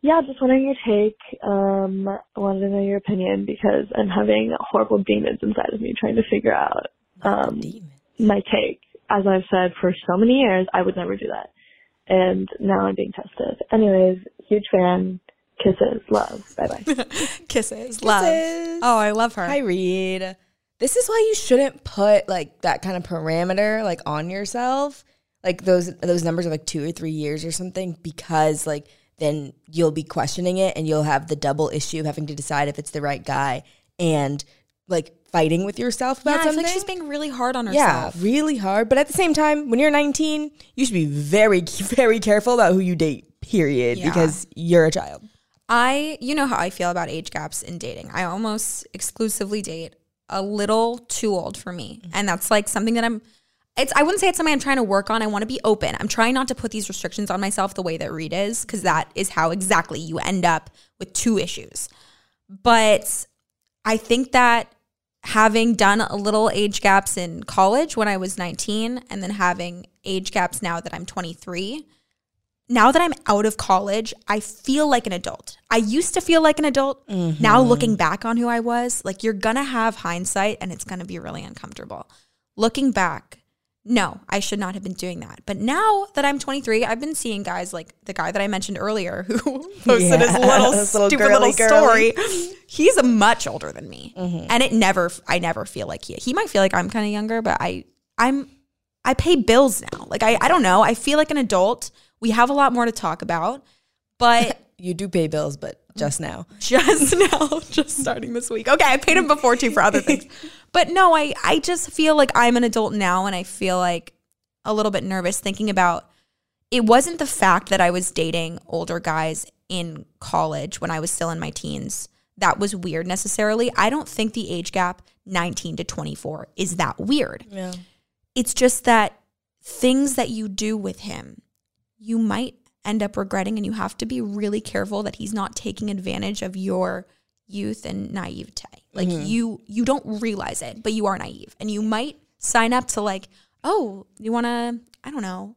yeah, just wondering your take. Um, I wanted to know your opinion because I'm having horrible demons inside of me trying to figure out um, my take. As I've said for so many years, I would never do that. And now I'm being tested. Anyways, huge fan. Kisses. Love. Bye bye. Kisses. Love. Kisses. Oh, I love her. Hi, Reed. This is why you shouldn't put like that kind of parameter like on yourself, like those those numbers are like two or three years or something, because like then you'll be questioning it and you'll have the double issue of having to decide if it's the right guy and like fighting with yourself yeah, about feel something. like she's being really hard on herself. yeah, really hard. But at the same time, when you're 19, you should be very, very careful about who you date. Period, Yeah. because you're a child. I, you know how I feel about age gaps in dating. I almost exclusively date a little too old for me. Mm-hmm. And that's like something that I'm it's I wouldn't say it's something I'm trying to work on. I want to be open. I'm trying not to put these restrictions on myself the way that Reed is cuz that is how exactly you end up with two issues. But I think that having done a little age gaps in college when I was 19 and then having age gaps now that I'm 23, now that I'm out of college, I feel like an adult. I used to feel like an adult. Mm-hmm. Now looking back on who I was, like you're going to have hindsight and it's going to be really uncomfortable. Looking back, no, I should not have been doing that. But now that I'm 23, I've been seeing guys like the guy that I mentioned earlier who posted his little little stupid girly little girly. story. He's a much older than me. Mm-hmm. And it never I never feel like he he might feel like I'm kind of younger, but I I'm I pay bills now. Like I I don't know. I feel like an adult. We have a lot more to talk about. But You do pay bills, but just now. just now, just starting this week. Okay, I paid him before too for other things. But no, I I just feel like I'm an adult now and I feel like a little bit nervous thinking about it wasn't the fact that I was dating older guys in college when I was still in my teens that was weird necessarily. I don't think the age gap 19 to 24 is that weird. Yeah. It's just that things that you do with him, you might end up regretting, and you have to be really careful that he's not taking advantage of your youth and naivete. Like mm-hmm. you, you don't realize it, but you are naive, and you might sign up to like, oh, you want to, I don't know,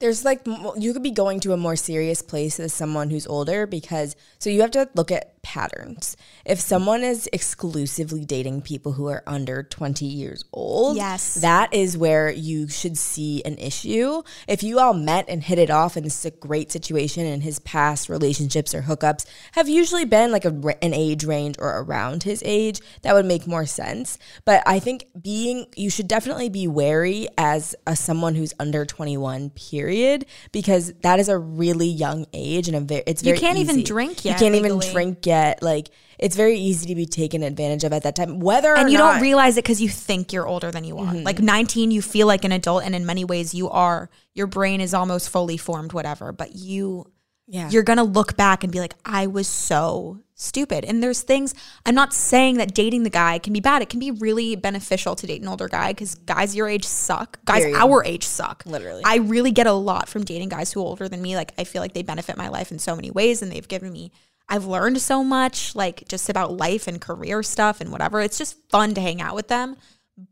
There's like you could be going to a more serious place as someone who's older because so you have to look at patterns. If someone is exclusively dating people who are under 20 years old, Yes. that is where you should see an issue. If you all met and hit it off and this is a great situation and his past relationships or hookups have usually been like a, an age range or around his age, that would make more sense. But I think being you should definitely be wary as a someone who's under 21 period because that is a really young age and a very it's very You can't even drink yet. You can't even drink yet. Like it's very easy to be taken advantage of at that time. Whether and you not, don't realize it because you think you're older than you are. Mm-hmm. Like 19, you feel like an adult, and in many ways, you are. Your brain is almost fully formed, whatever. But you, Yeah. you're gonna look back and be like, I was so stupid. And there's things. I'm not saying that dating the guy can be bad. It can be really beneficial to date an older guy because guys your age suck. Guys Period. our age suck. Literally. I really get a lot from dating guys who are older than me. Like I feel like they benefit my life in so many ways, and they've given me. I've learned so much, like just about life and career stuff and whatever. It's just fun to hang out with them.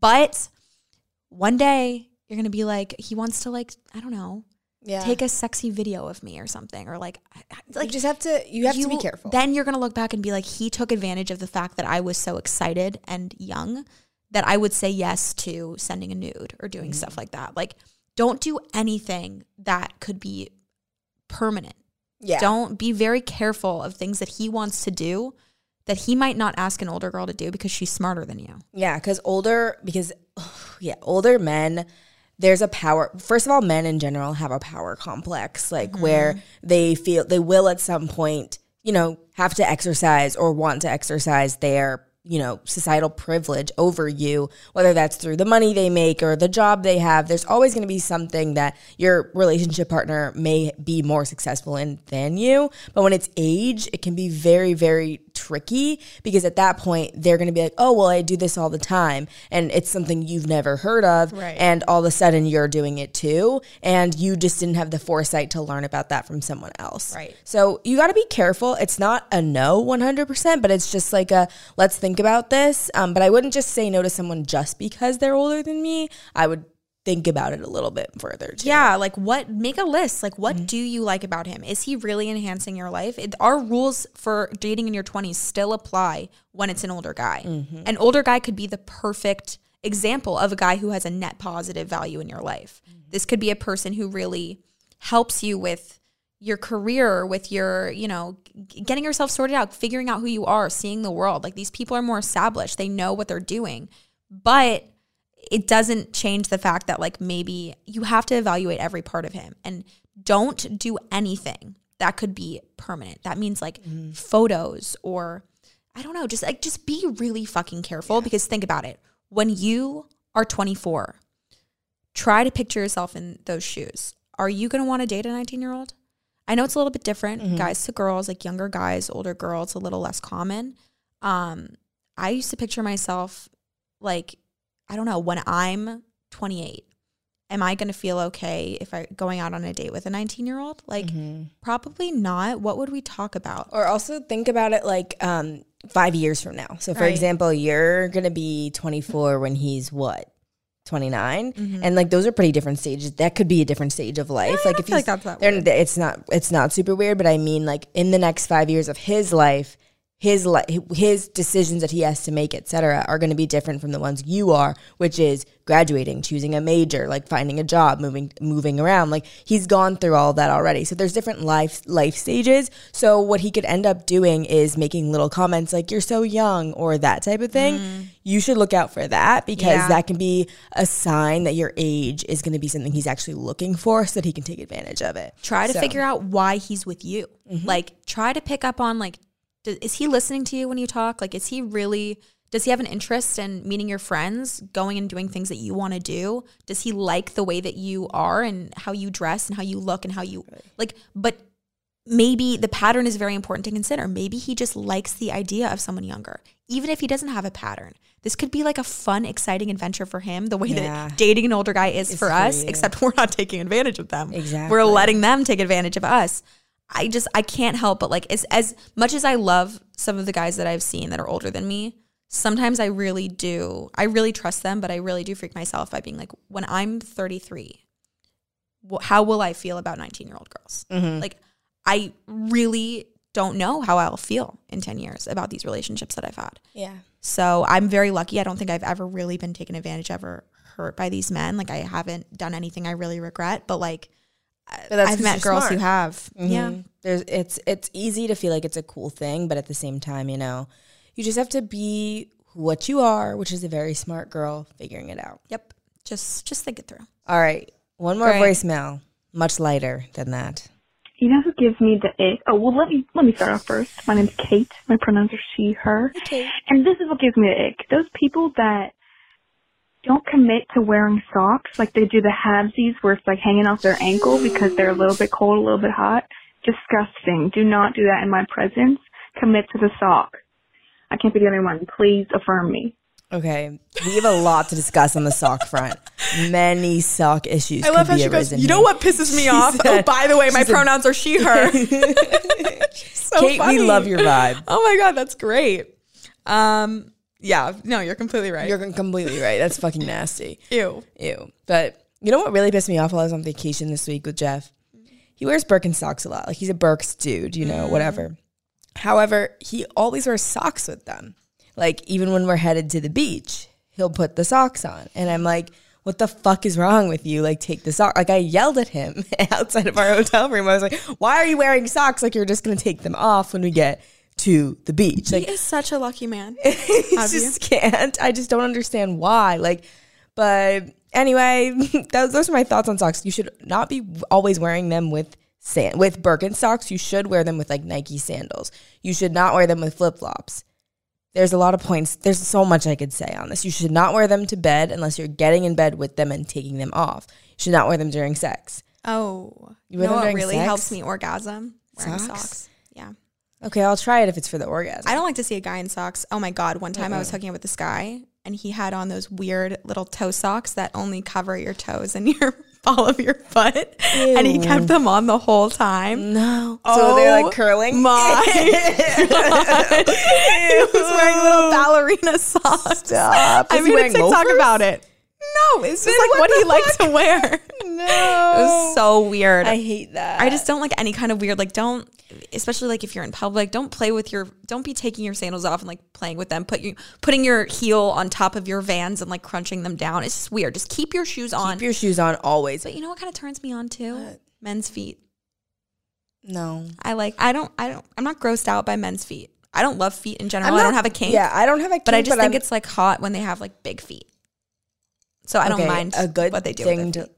But one day you're gonna be like, he wants to like, I don't know, yeah. take a sexy video of me or something, or like, like you just have to you have to be careful. Then you're gonna look back and be like, he took advantage of the fact that I was so excited and young that I would say yes to sending a nude or doing stuff Mm-hmm. like that. Like, don't do anything that could be permanent. Yeah. Don't be very careful of things that he wants to do that he might not ask an older girl to do because she's smarter than you. Yeah, because older, because yeah, older men, there's a power. First of all, men in general have a power complex, like mm-hmm. where they feel they will at some point, you know, have to exercise or want to exercise their, you know, societal privilege over you, whether that's through the money they make or the job they have. There's always going to be something that your relationship partner may be more successful in than you. But when it's age, it can be very, very tricky because at that point they're going to be like, "Oh, well, I do this all the time," and it's something you've never heard of, Right. and all of a sudden you're doing it too, and you just didn't have the foresight to learn about that from someone else. Right. So you got to be careful. It's not a no 100%, but it's just like a let's think about this. Um, but I wouldn't just say no to someone just because they're older than me. I would think about it a little bit further too. Yeah, like what? Make a list. Like, Mm-hmm. what do you like about him? Is he really enhancing your life? It, our rules for dating in your 20s still apply when it's an older guy. Mm-hmm. An older guy could be the perfect example of a guy who has a net positive value in your life. Mm-hmm. This could be a person who really helps you with your career, with your, you know, getting yourself sorted out, figuring out who you are, seeing the world. Like these people are more established, they know what they're doing. But it doesn't change the fact that like maybe you have to evaluate every part of him and don't do anything that could be permanent. That means like photos or I don't know, just like just be really fucking careful because think about it. When you are 24, try to picture yourself in those shoes. Are you going to want to date a 19-year-old? I know it's a little bit different, guys to girls, like younger guys, older girls, a little less common. Um I used to picture myself like I don't know, when I'm 28, am I going to feel okay if I going out on a date with a 19-year-old? Like probably not. What would we talk about? Or also think about it like um, five years from now. So, for Right. example, you're going to be 24 when he's what? 29 and like those are pretty different stages that could be a different stage of life like if feel he's like that's that it's not it's not super weird but i mean like in the next five years of his life his li- his decisions that he has to make etc are going to be different from the ones you are which is graduating choosing a major like finding a job moving moving around like he's gone through all that already so there's different life life stages so what he could end up doing is making little comments like you're so young or that type of thing you should look out for that because Mm. Yeah. that can be a sign that your age is going to be something he's actually looking for so that he can take advantage of it Try to So- figure out why he's with you. Like try to pick up on like is he listening to you when you talk? Like is he really does he have an interest in meeting your friends, going and doing things that you want to do? Does he like the way that you are and how you dress and how you look and how you like but maybe the pattern is very important to consider. Maybe he just likes the idea of someone younger, even if he doesn't have a pattern. This could be like a fun, exciting adventure for him, the way Yeah. that dating an older guy is It's for for us, you. except we're not taking advantage of them. Exactly. We're letting them take advantage of us. I just, I can't help but like, as, as much as I love some of the guys that I've seen that are older than me, sometimes I really do, I really trust them, but I really do freak myself by being like, when I'm 33, wh- how will I feel about 19 year old girls? Mm-hmm. Like, I really don't know how I'll feel in 10 years about these relationships that I've had. Yeah. So I'm very lucky. I don't think I've ever really been taken advantage of or hurt by these men. Like, I haven't done anything I really regret, but like, But that's I've 'cause met girls smart. who have. Yeah. Mhm. There's it's it's easy to feel like it's a cool thing, but at the same time, you know, you just have to be what you are, which is a very smart girl figuring it out. Yep. Just just think it through. All right. One more Great. voicemail. Much lighter than that. You know who gives me the ick? Oh, well, let me let me start off first. My name's Kate. My pronouns are she, her. Okay. And this is what gives me the ick. Those people that don't commit to wearing socks, like they do the halvesies where it's like hanging off their ankle because they're a little bit cold, a little bit hot. Disgusting. Do not do that in my presence. Commit to the sock. I can't be the only one. Please affirm me. Okay. We have a lot to discuss on the sock front. Many sock issues. I love could how be she goes, arisen you know what pisses me She off? oh, by the way, my she said- pronouns are she, her. so Kate, funny. we love your vibe. Oh my God, that's great. Um, yeah, no, you're completely right. You're completely right. That's fucking nasty. Ew. Ew. But you know what really pissed me off while I was on vacation this week with Jeff? He wears Birkenstocks a lot. Like he's a Birks dude, you know, mm. whatever. However, he always wears socks with them. Like even when we're headed to the beach, he'll put the socks on. And I'm like, what the fuck is wrong with you? Like take the sock. Like I yelled at him outside of our hotel room. I was like, why are you wearing socks? Like you're just gonna take them off when we get to the beach. Like He is such a lucky man. I Have you? just can't. I just don't understand why. Like, but anyway, those, those are my thoughts on socks. You should not be always wearing them with sand with Birkenstocks. You should wear them with like Nike sandals. You should not wear them with flip flops. There's a lot of points. There's so much I could say on this. You should not wear them to bed unless you're getting in bed with them and taking them off. You should not wear them during sex. Oh, You you know what really sex? helps me orgasm? Wearing Socks? socks. Yeah. Okay, I'll try it if it's for the orgasm. I don't like to see a guy in socks. Oh my God. One time I was hooking up with this guy and he had on those weird little toe socks that only cover your toes and your ball of your foot. And he kept them on the whole time. no. so they're Oh like curling. My God. he was wearing little ballerina socks. Stop. I he made a TikTok loafers? about it. No, it's just like what what, he liked to wear. No. It was so weird. I hate that. I just don't like any kind of weird like don't especially like if you're in public, don't play with your don't be taking your sandals off and like playing with them. Put you putting your heel on top of your vans and like crunching them down. It's just weird. Just keep your shoes on. keep your shoes on always. but you know what kind of turns me on too? Men's feet. No. I like I don't I don't I'm not grossed out by men's feet. I don't love feet in general. I'm I don't have a kink. Yeah, I don't have a kink, but I just think I'm- it's like hot when they have like big feet. So I don't mind a good what they do. thing to.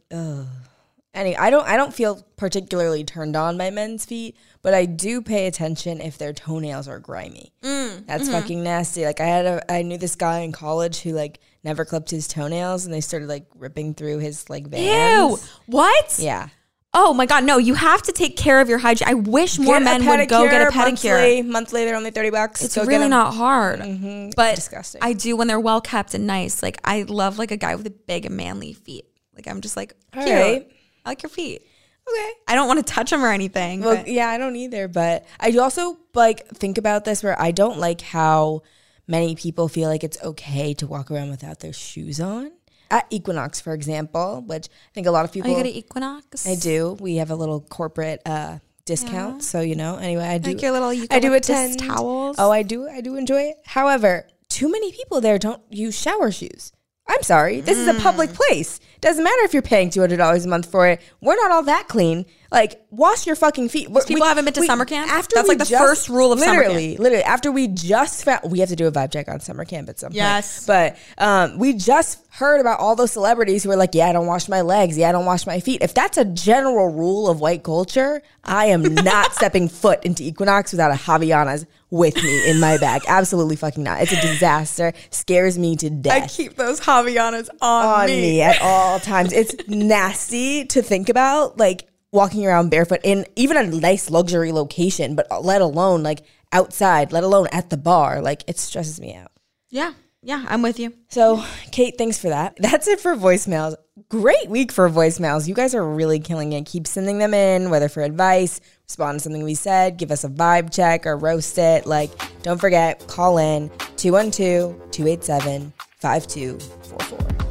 Anyway, I don't. I don't feel particularly turned on by men's feet, but I do pay attention if their toenails are grimy. Mm, That's mm-hmm. fucking nasty. Like I had a, I knew this guy in college who like never clipped his toenails, and they started like ripping through his like Ew. What? Yeah. Oh my god, no, you have to take care of your hygiene. I wish more Get men would go get a pedicure. Monthly, monthly, they're only thirty bucks. It's Go really not hard. Mhm. But Disgusting. I do when they're well kept and nice. Like I love like a guy with a big manly feet. Like I'm just like, All cute. right. I like your feet. Okay. I don't want to touch them or anything. Well, but yeah, I don't either. But I also like think about this where I don't like how many people feel like it's okay to walk around without their shoes on. At Equinox, for example, which I think a lot of people. you go to Equinox? I do. We have a little corporate uh, discount, so you know. Anyway, I do. Like your little I do attend towels? Oh, I do. I do enjoy it. However, too many people there don't use shower shoes. I'm sorry. This is a Mm. public place. Doesn't matter if you're paying two hundred dollars a month for it. We're not all that clean. Like, wash your fucking feet. People haven't been to summer camp? After That's like the first rule of summer camp. literally, Literally, after we just found, we have to do a vibe check on summer camp at some point. Yes. But um, we just heard about all those celebrities who are like, yeah, I don't wash my legs. Yeah, I don't wash my feet. If that's a general rule of white culture, I am not stepping foot into Equinox without a Havaianas with me in my bag. Absolutely fucking not. It's a disaster. Scares me to death I keep those Havaianas on, on me. me. at all times. It's nasty to think about. Like walking around barefoot in even a nice luxury location, but let alone like outside, let alone at the bar. Like it stresses me out. Yeah. Yeah. I'm with you. So, Kate, thanks for that. That's it for voicemails. Great week for voicemails. You guys are really killing it. Keep sending them in, whether for advice, respond to something we said, give us a vibe check, or roast it. Like, don't forget, call in 212 287 5244.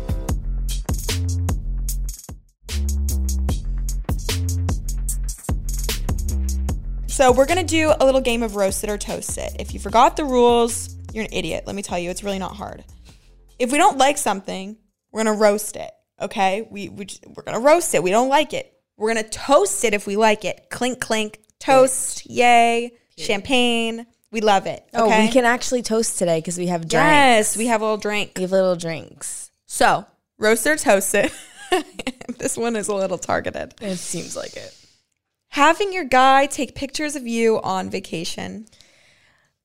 So we're gonna do a little game of roast it or toast it. If you forgot the rules, you're an idiot. Let me tell you, it's really not hard. If we don't like something, we're gonna roast it. Okay, we we just, we're gonna roast it. We don't like it. We're gonna toast it if we like it. Clink clink, toast, yay, champagne. We love it. Oh, Okay. we can actually toast today because we have drinks. Yes, we have a little drink. We have little drinks. So roast it or toast it. this one is a little targeted. It seems like it. Having your guy take pictures of you on vacation.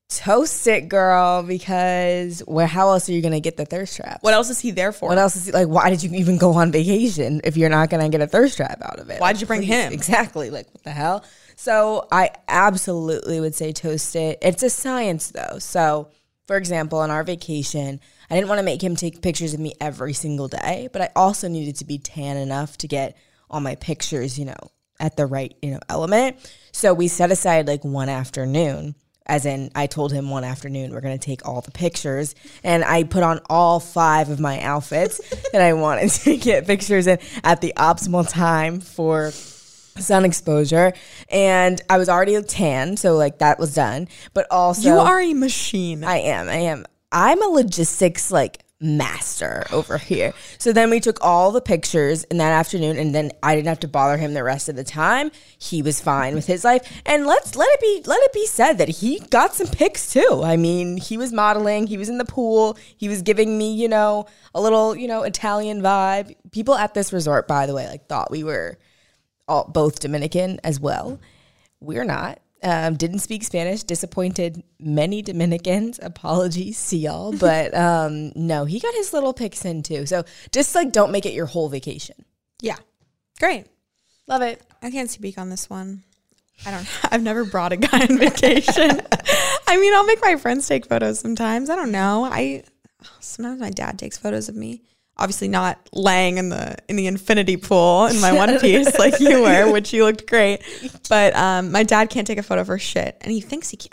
Toast it, girl, because where? How else are you gonna get the thirst trap? What else is he there for? What else is he like? Why did you even go on vacation if you're not gonna get a thirst trap out of it? Why'd Like, you bring please. him? Exactly. Like what the hell? So I absolutely would say toast it. It's a science though. So for example, on our vacation, I didn't want to make him take pictures of me every single day, but I also needed to be tan enough to get all my pictures, you know, at the right, you know, element. So we set aside like one afternoon as in I told him one afternoon we're going to take all the pictures and I put on all five of my outfits that I wanted to get pictures in at the optimal time for sun exposure and I was already tan so like that was done but also you are a machine. I am I am I'm a logistics like master over here. So then we took all the pictures in that afternoon and then I didn't have to bother him the rest of the time. He was fine with his life. And let's let it be let it be said that he got some pics too. I mean, he was modeling, he was in the pool, he was giving me, you know, a little, you know, Italian vibe. People at this resort by the way like thought we were all both Dominican as well. We're not. Um, didn't speak Spanish. Disappointed many Dominicans. Apologies, see y'all. But um, no, he got his little pics in too. So just like don't make it your whole vacation. yeah. Great. Love it. I can't speak on this one. I don't I've never brought a guy on vacation. I mean, I'll make my friends take photos sometimes. I don't know. I sometimes my dad takes photos of me. Obviously not laying in the in the infinity pool in my one piece like you were, which you looked great. But um, my dad can't take a photo for shit, and he thinks he can.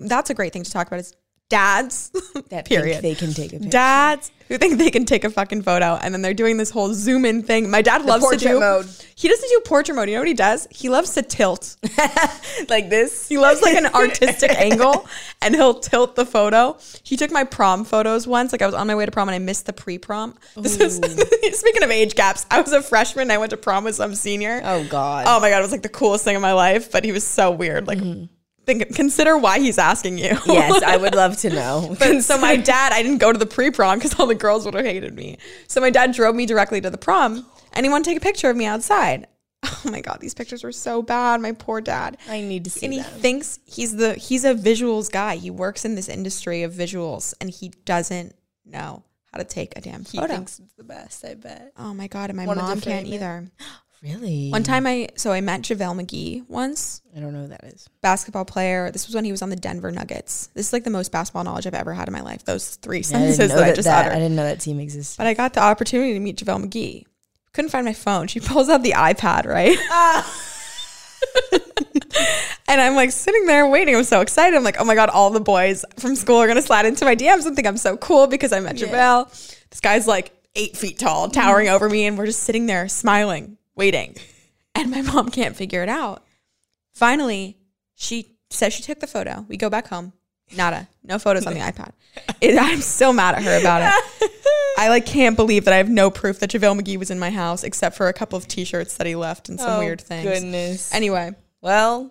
that's a great thing to talk about. Is dads That period. They can take a picture. dads who think they can take a fucking photo and then they're doing this whole zoom in thing. My dad loves to portrait do mode. He doesn't do portrait mode. You know what he does? He loves to tilt. like this. He loves like an artistic angle and he'll tilt the photo. He took my prom photos once. Like I was on my way to prom and I missed the pre-prom. This is speaking of age gaps. I was a freshman. I went to prom with some senior. Oh God. Oh my god, it was like the coolest thing in my life. But he was so weird. Like, mm-hmm. Think consider why he's asking you. yes, I would love to know. But so my dad, I didn't go to the pre-prom because all the girls would have hated me. So my dad drove me directly to the prom, and he wanted to take a picture of me outside. Oh my god, these pictures were so bad. My poor dad. I need to see And he them. thinks he's the he's a visuals guy. He works in this industry of visuals, and he doesn't know how to take a damn photo. He thinks it's the best. I bet. oh my god, and my Wanted mom can't it. either. Really? One time, I so I met JaVale McGee once I don't know who that is. basketball player. This was when he was on the Denver Nuggets. This is like the most basketball knowledge I've ever had in my life. Those three I sentences didn't know that, I just that- uttered. I didn't know that team existed. But I got the opportunity to meet JaVale McGee. Couldn't find my phone. She pulls out the iPad, right? Ah. and I'm like sitting there waiting. I'm so excited. I'm like, oh my God, all the boys from school are going to slide into my DMs and think I'm so cool because I met JaVale. This guy's like eight feet tall, towering mm-hmm. over me. And we're just sitting there smiling, waiting. And my mom can't figure it out. Finally, she says she took the photo. We go back home. Nada. No photos on the iPad. It, I'm still mad at her about it. I like can't believe that I have no proof that JaVale McGee was in my house except for a couple of t-shirts that he left and some Oh, weird things. goodness. Anyway, Well,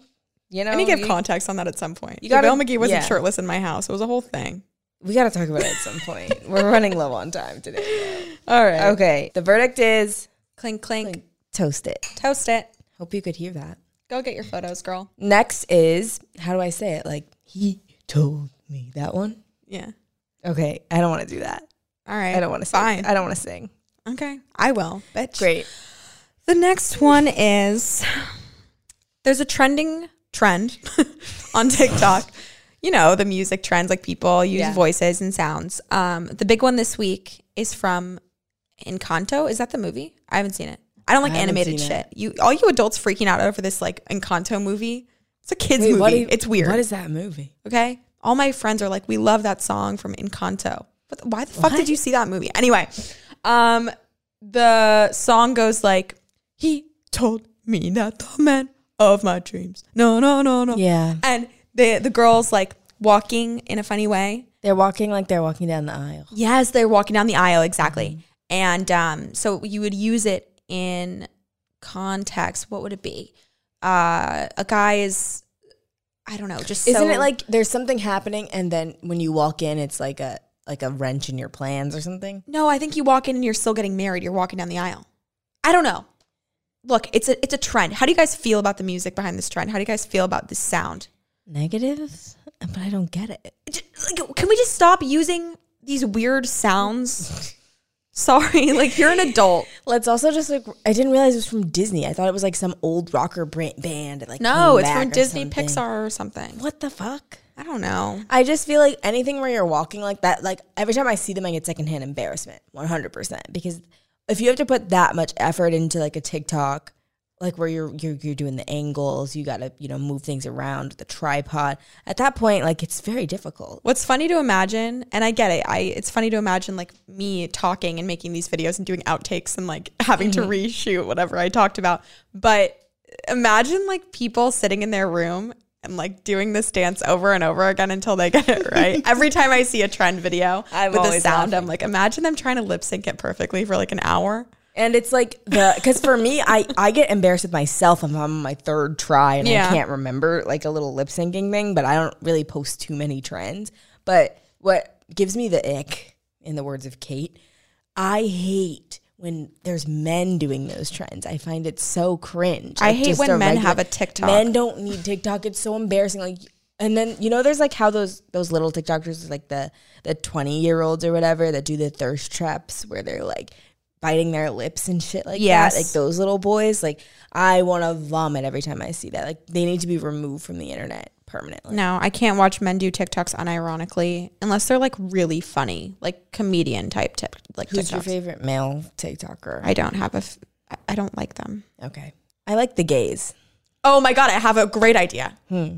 you know, I need to give you- context on that at some point. You gotta- JaVale McGee wasn't yeah. shirtless in my house. It was a whole thing. we got to talk about it at some point. We're running low on time today. All right. Okay, the verdict is clink, Clink, clink. Toast it. Toast it. Hope you could hear that. Go get your photos, girl. Next is how do I say it? Like he told me that one. Yeah. Okay, I don't want to do that. All right. I don't want to sing. I don't want to sing. Okay. I will. Bitch. Great. The next one is there's a trending trend on TikTok. You know, the music trends, like people use Yeah. voices and sounds. Um, the big one this week is from Encanto. Is that the movie? I haven't seen it. I don't like I animated shit. it. You all you adults freaking out over this like Encanto movie. It's a kids Wait, movie. you- it's weird. What is that movie? Okay. All my friends are like, we love that song from Encanto. But why the fuck did you see that movie? Anyway, um, the song goes like, he told me that the man of my dreams. No, no, no, no. Yeah. And the the girls like walking in a funny way. They're walking like they're walking down the aisle. Yes, they're walking down the aisle exactly. And um, so you would use it in context. What would it be? Uh, a guy is, I don't know, just Isn't so- it like there's something happening and then when you walk in it's like a like a wrench in your plans or something? No, I think you walk in and you're still getting married. You're walking down the aisle. I don't know. Look, it's a it's a trend. How do you guys feel about the music behind this trend? How do you guys feel about this sound? Negatives? But I don't get it. Like, can we just stop using these weird sounds? Sorry, like you're an adult. Let's also just like I didn't realize it was from Disney. I thought it was like some old rocker bra- band. Like No, it's from Disney something. Pixar or something. What the fuck? I don't know. I just feel like anything where you're walking like that, like every time I see them, I get secondhand embarrassment, 100%. Because if you have to put that much effort into like a TikTok, like where you're you're, you're doing the angles, you got to you know move things around the tripod. At that point, like it's very difficult. What's funny to imagine, and I get it. I it's funny to imagine like me talking and making these videos and doing outtakes and like having to reshoot whatever I talked about. But imagine like people sitting in their room and like doing this dance over and over again until they get it right. Every time I see a trend video I'm with the sound, I'm like, imagine them trying to lip sync it perfectly for like an hour. And it's like the because for me, I I get embarrassed with myself if I'm on my third try and Yeah. I can't remember like a little lip syncing thing. But I don't really post too many trends. But what gives me the ick, in the words of Kate, I hate when there's men doing those trends. I find it so cringe. I Like, hate when men regular- have a TikTok. Men don't need TikTok. It's so embarrassing. Like. And then you know, there's like how those those little TikTokers, like the the twenty year olds or whatever, that do the thirst traps where they're like biting their lips and shit like Yes. that. Like those little boys, like I want to vomit every time I see that. Like they need to be removed from the internet permanently. No, I can't watch men do TikToks unironically unless they're like really funny, like comedian type tip, like Who's TikToks. your favorite male TikToker? I don't have a. F- I- don't like them. okay, I like the gays. Oh my god, I have a great idea. Hmm.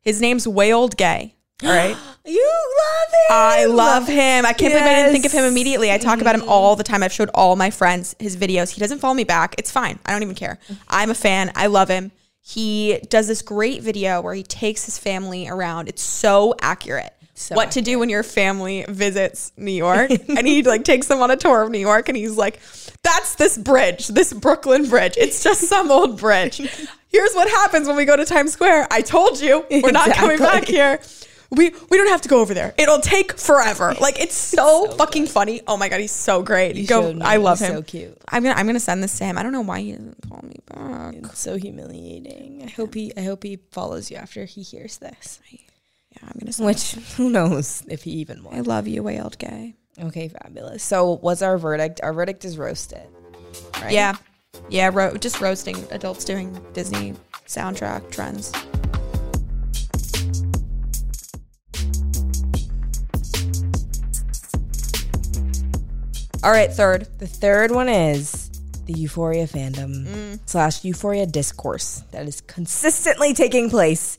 His name's Way Old Gay. All right. You love him. I love him. I can't believe I didn't think of him immediately. I talk about him mm-hmm. all the time. I've showed all my friends his videos. He doesn't follow me back. It's fine. I don't even care. Mm-hmm. I'm a fan. I love him. He does this great video where he takes his family around. It's so accurate. So what to do when your family visits New York. and he like takes them on a tour of New York and he's like, that's this bridge, this Brooklyn Bridge. It's just some old bridge. Here's what happens when we go to Times Square. I told you we're not coming back Exactly. here. We we don't have to go over there. It'll take forever. Like it's so, fucking funny. Oh my god, he's so great. You go. I love He's him. so cute. I'm gonna I'm gonna send this to him. I don't know why he doesn't call me back. It's so humiliating. I hope he I hope he follows you after he hears this. Yeah, I'm gonna send Which who knows if he even will. I love you, way old gay. Okay, fabulous. So what's our verdict? Our verdict is roasted. Right? Yeah. Yeah, ro- just roasting adults doing Disney soundtrack trends. All right, third. The third one is the Euphoria fandom Mm. slash Euphoria discourse that is consistently taking place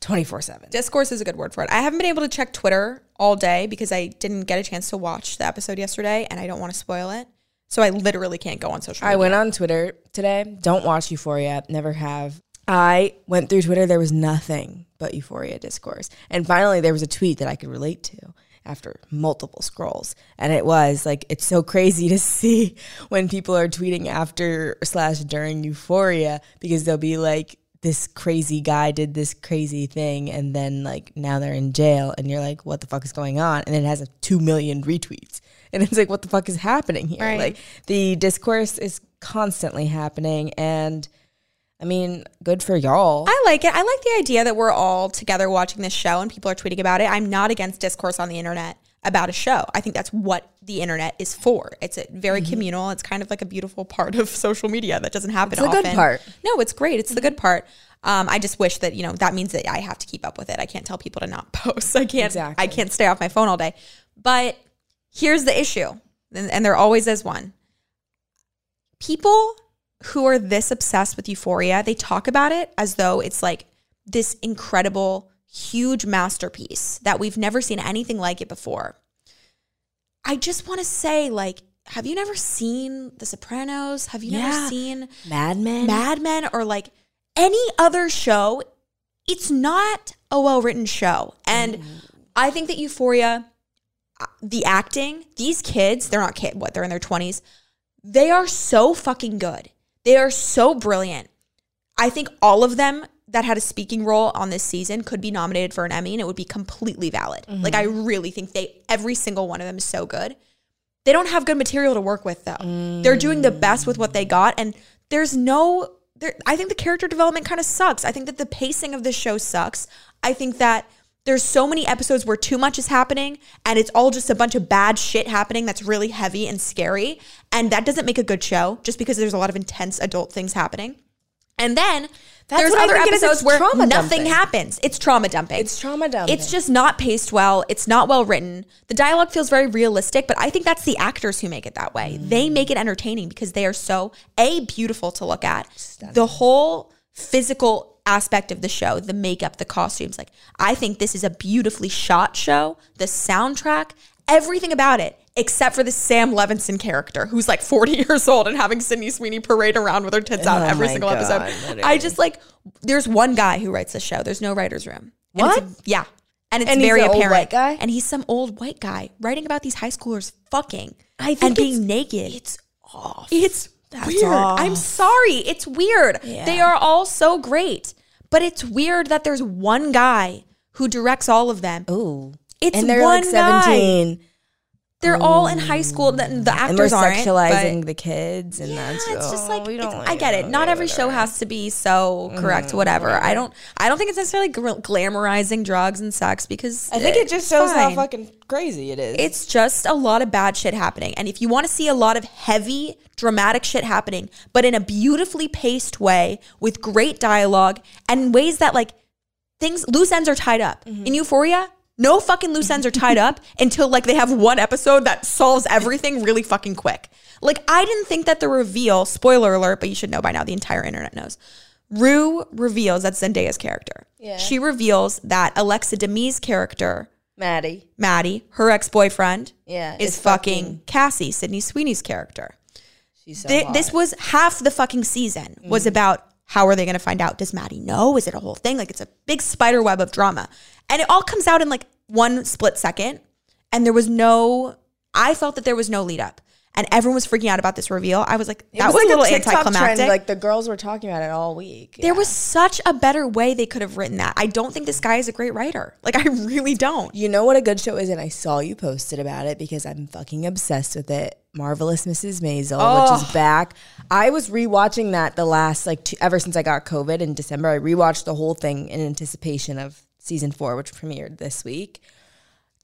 24 7. Discourse is a good word for it. I haven't been able to check Twitter all day because I didn't get a chance to watch the episode yesterday and I don't want to spoil it. So I literally can't go on social media. I went on Twitter today. Don't watch Euphoria, never have. I went through Twitter, there was nothing but Euphoria discourse. And finally, there was a tweet that I could relate to after multiple scrolls. And it was like, it's so crazy to see when people are tweeting after slash during Euphoria because they'll be like, this crazy guy did this crazy thing and then like now they're in jail and you're like what the fuck is going on and it has a 2 million retweets and it's like what the fuck is happening here Right. like the discourse is constantly happening and i mean good for y'all I like it. I like the idea that we're all together watching this show and people are tweeting about it. I'm not against discourse on the internet. about a show. I think that's what the internet is for. It's a very communal. It's kind of like a beautiful part of social media that doesn't happen It's the good part. No, it's great. It's the good part. Um, I just wish that you know that means that I have to keep up with it. I can't tell people to not post. I can't. Exactly. I can't stay off my phone all day. But here's the issue, and, and there always is one. People who are this obsessed with Euphoria, they talk about it as though it's like this incredible, huge masterpiece that we've never seen anything like it before. I just want to say, like, have you never seen The Sopranos? Have you Yeah. never seen Mad Men. Mad Men or like any other show, it's not a well written show. And I think that Euphoria, uh, the acting, these kids, they're not kid, what, they're in their 20s, they are so fucking good. They are so brilliant. I think all of them that had a speaking role on this season could be nominated for an Emmy and it would be completely valid. Mm-hmm. Like I really think they every single one of them is so good. They don't have good material to work with though. They're mm. doing the best with what they got and there's no there I think the character development kind of sucks. I think that the pacing of this show sucks. I think that there's so many episodes where too much is happening and it's all just a bunch of bad shit happening that's really heavy and scary and that doesn't make a good show just because there's a lot of intense adult things happening. And then That's there's other think it is. episodes where nothing dumping. happens. It's trauma dumping. It's trauma dumping. It's just not paced well. It's not well written. The dialogue feels very realistic, but I think that's the actors who make it that way. Mm. They make it entertaining because they are so a beautiful to look at. The whole physical aspect of the show, the makeup, the costumes, like I think this is a beautifully shot show. The soundtrack, everything about it, except for the Sam Levinson character, who's like 40 years old and having Sydney Sweeney parade around with her tits out Oh every single God, episode. literally. I just like there's one guy who writes the show. There's no writer's room. And What? yeah. And it's And very apparent. And he's some old white guy writing about these high schoolers fucking I think and being naked. It's off. It's That's weird. off. I'm sorry. It's weird. Yeah. They are all so great. But it's weird that there's one guy who directs all of them. Ooh. It's and they're one like guy. 17. They're all in high school. Mm. The, the and they're actors aren't. sexualizing but- the kids, and yeah, that's it's just oh, like we it's- don't I get it. Not every show has to be so correct. Mm. Whatever. I don't. I don't think it's necessarily gr- glamorizing drugs and sex because I think it just shows how fucking crazy it is. It's just a lot of bad shit happening. And if you want to see a lot of heavy, dramatic shit happening, but in a beautifully paced way with great dialogue and in ways that like things loose ends are tied up. Mm-hmm. In Euphoria, no fucking loose ends are tied up until like they have one episode that solves everything really fucking quick. Like I didn't think that the reveal, spoiler alert, but you should know by now, the entire internet knows. Rue reveals that's Zendaya's character. Yeah. She reveals that Alexa Demie's character Maddie. Maddie, her ex boyfriend, Yeah, is fucking, fucking- Cassie, Sydney Sweeney's character. She's so hot. this was half the fucking season was mm-hmm. about how are they going to find out? Does Maddie know? Is it a whole thing? Like it's a big spider web of drama, and it all comes out in like one split second. And there was no, I felt that there was no lead up, and everyone was freaking out about this reveal. I was like, It that was, like a little TikTok anticlimactic. Trend, like the girls were talking about it all week. there Yeah. was such a better way they could have written that. I don't think this guy is a great writer. Like I really don't. You know what a good show is, and I saw you posted about it because I'm fucking obsessed with it. Marvelous Mrs. Maisel, which is back. I was rewatching that the last like two, ever since I got COVID in December. I rewatched the whole thing in anticipation of season four, which premiered this week.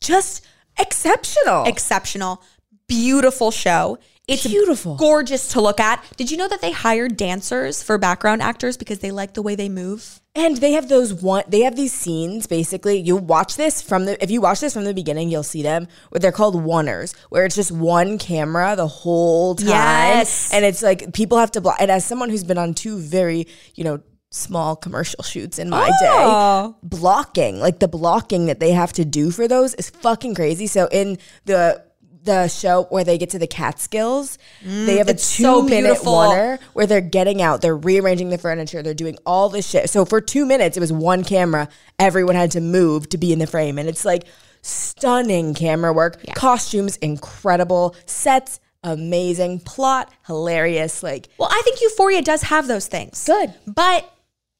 Just exceptional. exceptional, beautiful show. It's Beautiful. gorgeous to look at. Did you know that they hired dancers for background actors because they like the way they move? And they have those one. They have these scenes. Basically, you watch this from the. If you watch this from the beginning, you'll see them. Where they're called oneers, where it's just one camera the whole time. Yes. And it's like people have to block. And as someone who's been on two very, you know, small commercial shoots in my Oh. day, blocking like the blocking that they have to do for those is fucking crazy. So in the the show where they get to the Catskills, they have a Mm, it's so two minute oneer where they're getting out, they're rearranging the furniture, they're doing all this shit. So for two minutes, it was one camera. Everyone had to move to be in the frame, and it's like stunning camera work, costumes incredible, sets amazing, plot hilarious. Like Well, I think Euphoria does have those things. Good. But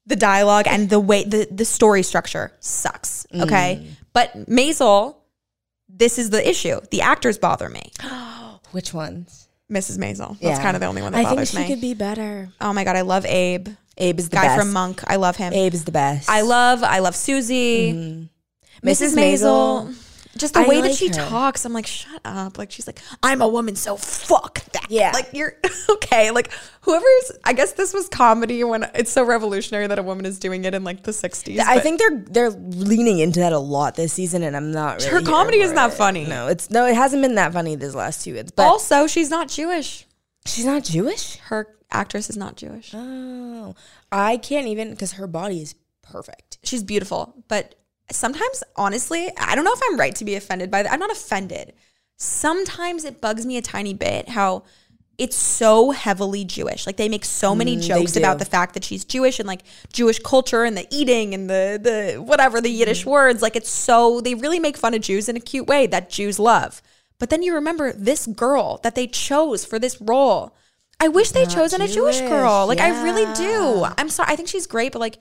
the dialogue and the way the, the story structure sucks. Okay. Mm. But Maisel, this is the issue. The actors bother me. which ones? Mrs. Maisel. That's kind of the only one that I think bothers she me. could be better. oh my God. I love Abe. Abe is the Guy best. from Monk. I love him. Abe is the best. I love, I love Susie. Mm-hmm. Mrs. Mrs. Maisel. Just the I way that she her. talks, I'm like, shut up. Like she's like, I'm a woman, so fuck that. Yeah. Like you're okay. Like whoever's I guess this was comedy when it's so revolutionary that a woman is doing it in like the 60s. I think they're they're leaning into that a lot this season, and I'm not. Really Her comedy isn't it. funny. No, it's no, it hasn't been that funny these last two years. But also she's not Jewish. she's not Jewish. Her actress is not Jewish. Oh, I can't even because her body is perfect. She's beautiful, but sometimes, honestly, I don't know if I'm right to be offended by that. I'm not offended. Sometimes it bugs me a tiny bit how it's so heavily Jewish. Like they make so many Mm, jokes about the fact that she's Jewish and like Jewish culture and the eating and the the whatever the Yiddish Mm. words. Like it's so they really make fun of Jews in a cute way that Jews love. But then you remember this girl that they chose for this role. I wish they'd Not chosen a Jewish Jewish, girl. Like I really do. I'm sorry. I think she's great, but like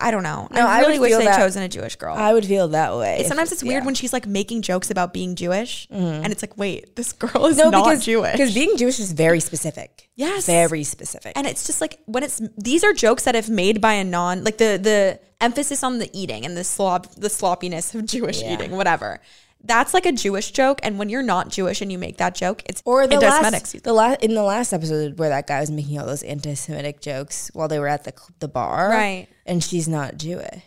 I don't know. No, I I really would wish they'd that- chosen a Jewish girl. I would feel that way. Sometimes it's weird yeah. when she's like making jokes about being Jewish, mm-hmm. and it's like, wait, this girl is no not because Jewish. because being Jewish is very specific. Yes. very specific. and it's just like when it's these are jokes that if made by a non like the the emphasis on the eating and the slop the sloppiness of Jewish Yeah. eating, whatever. That's like a Jewish joke, and when you're not Jewish and you make that joke, it's Or the anti-Semitic. last, the last in the last episode where that guy was making all those anti-Semitic jokes while they were at the the bar, Right. And she's not Jewish.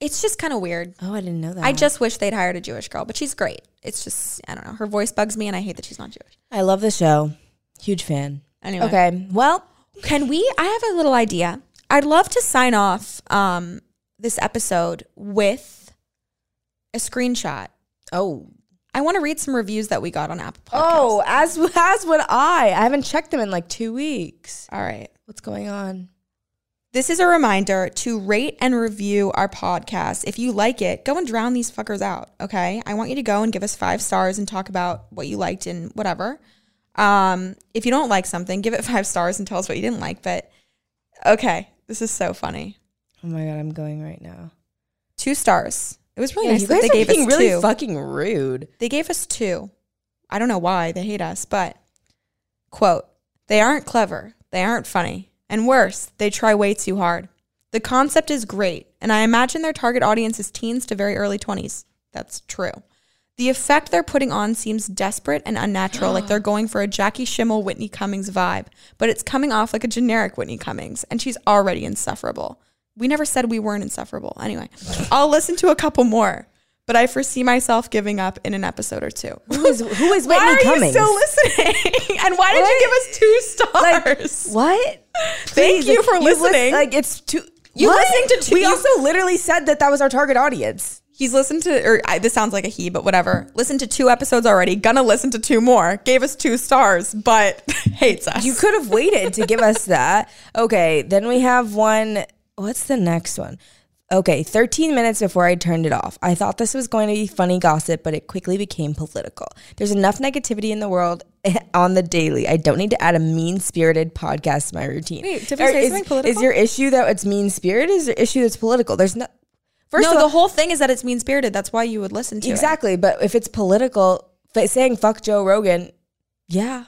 It's just kind of weird. Oh, I didn't know that. I just wish they'd hired a Jewish girl, but she's great. It's just I don't know. Her voice bugs me, and I hate that she's not Jewish. I love the show. Huge fan. Anyway. Okay, well, Can we? I have a little idea. I'd love to sign off um, this episode with a screenshot. Oh, I want to read some reviews that we got on Apple Podcasts. oh, as as would I. I haven't checked them in like two weeks. all right. What's going on? This is a reminder to rate and review our podcast. If you like it, go and drown these fuckers out. Okay. I want you to go and give us five stars and talk about what you liked and whatever. Um, if you don't like something, give it five stars and tell us what you didn't like. But okay, this is so funny. Oh my god, I'm going right now. Two stars. It was really Yeah, nice you guys they are gave us really two. fucking rude. They gave us two. I don't know why they hate us, but quote, they aren't clever, they aren't funny, and worse, they try way too hard. The concept is great, and I imagine their target audience is teens to very early 20s. That's true. The effect they're putting on seems desperate and unnatural, like they're going for a Jackie Schimmel Whitney Cummings vibe, but it's coming off like a generic Whitney Cummings, and she's already insufferable. We never said we weren't insufferable. Anyway, I'll listen to a couple more, but I foresee myself giving up in an episode or two. Who is who is why are Cummings? you still listening? and why did you give us two stars? What? Thank you for lis- listening. like it's too. You What? listening to two- We you- also literally said that that was our target audience. He's listened to, or I, this sounds like a he, but whatever. Listened to two episodes already. Gonna listen to two more. Gave us two stars, but hates us. You could have waited to give us that. Okay, then we have one. What's the next one? Okay, 13 minutes before I turned it off. I thought this was going to be funny gossip, but it quickly became political. There's enough negativity in the world on the daily. I don't need to add a mean spirited podcast to my routine. Wait, did we Or say is, something political? Is your issue that it's mean spirited? Is your issue that's political? There's no. First no, of all, the whole thing is that it's mean spirited. That's why you would listen to it. Exactly, but if it's political, saying fuck Joe Rogan, yeah.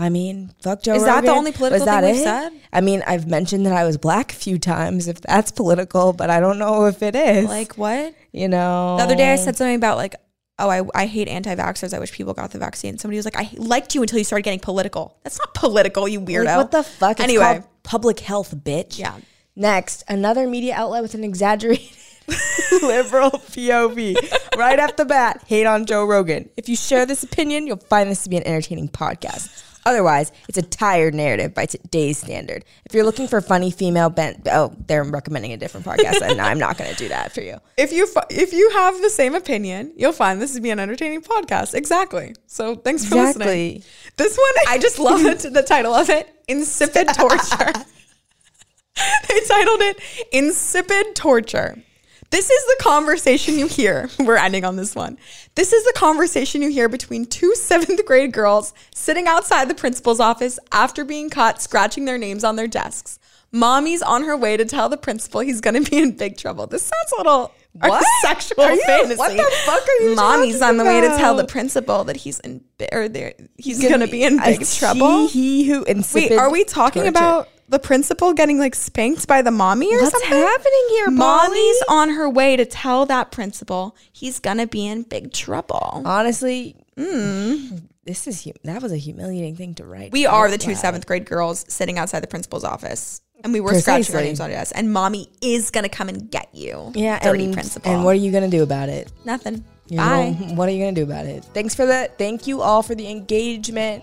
I mean, fuck Joe Rogan. Is Rogan. that the only political Was that thing we've it? said? I mean, I've mentioned that I was black a few times, if that's political, but I don't know if it is. Like what? you know. The other day I said something about like, oh, I, I hate anti-vaxxers. I wish people got the vaccine. Somebody was like, I liked you until you started getting political. That's not political, you weirdo. Like, what the fuck? It's Anyway. called public health, bitch. Yeah. Next, another media outlet with an exaggerated liberal POV. right off the bat, hate on Joe Rogan. If you share this opinion, you'll find this to be an entertaining podcast. Otherwise, it's a tired narrative by today's standard. If you're looking for funny female bent, oh, they're recommending a different podcast, and I'm not going to do that for you. if you if you have the same opinion, you'll find this to be an entertaining podcast. Exactly. So thanks for listening. This one, I just love the, the title of it: "Insipid Torture." they titled it "Insipid Torture." This is the conversation you hear. We're ending on this one. This is the conversation you hear between two seventh grade girls sitting outside the principal's office after being caught scratching their names on their desks. Mommy's on her way to tell the principal he's going to be in big trouble. This sounds a little What? sexual Are you- fantasy. what the fuck are you Mommy's on the way to tell the principal that he's in or there he's going to be in big trouble. He, he who insipid Wait, are we talking torture. about the principal getting like spanked by the mommy or something. What's something? happening here, Mommy's Polly? on her way to tell that principal he's gonna be in big trouble. Honestly, this is hu- that was a humiliating thing to write. Mm. We are the two seventh grade girls sitting outside the principal's office. And we were scratching our Precisely. names on us. And mommy is gonna come and get you. Yeah, dirty and, principal. And what are you gonna do about it? Nothing. You Bye. know, what are you gonna do about it? Thanks for that. Thank you all for the engagement.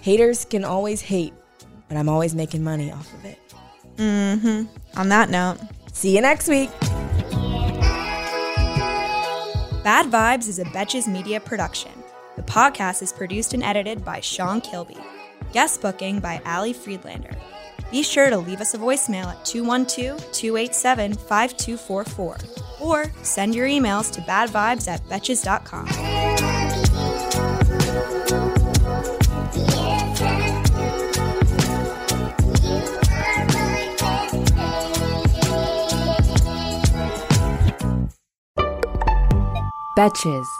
Haters can always hate, but I'm always making money off of it. Mm-hmm. On that note, See you next week. Bad Vibes is a Betches Media production. The podcast is produced and edited by Sean Kilby. Guest booking by Ali Friedlander. Be sure to leave us a voicemail at 212 287 5244 or send your emails to badvibes at betches.com. Betches.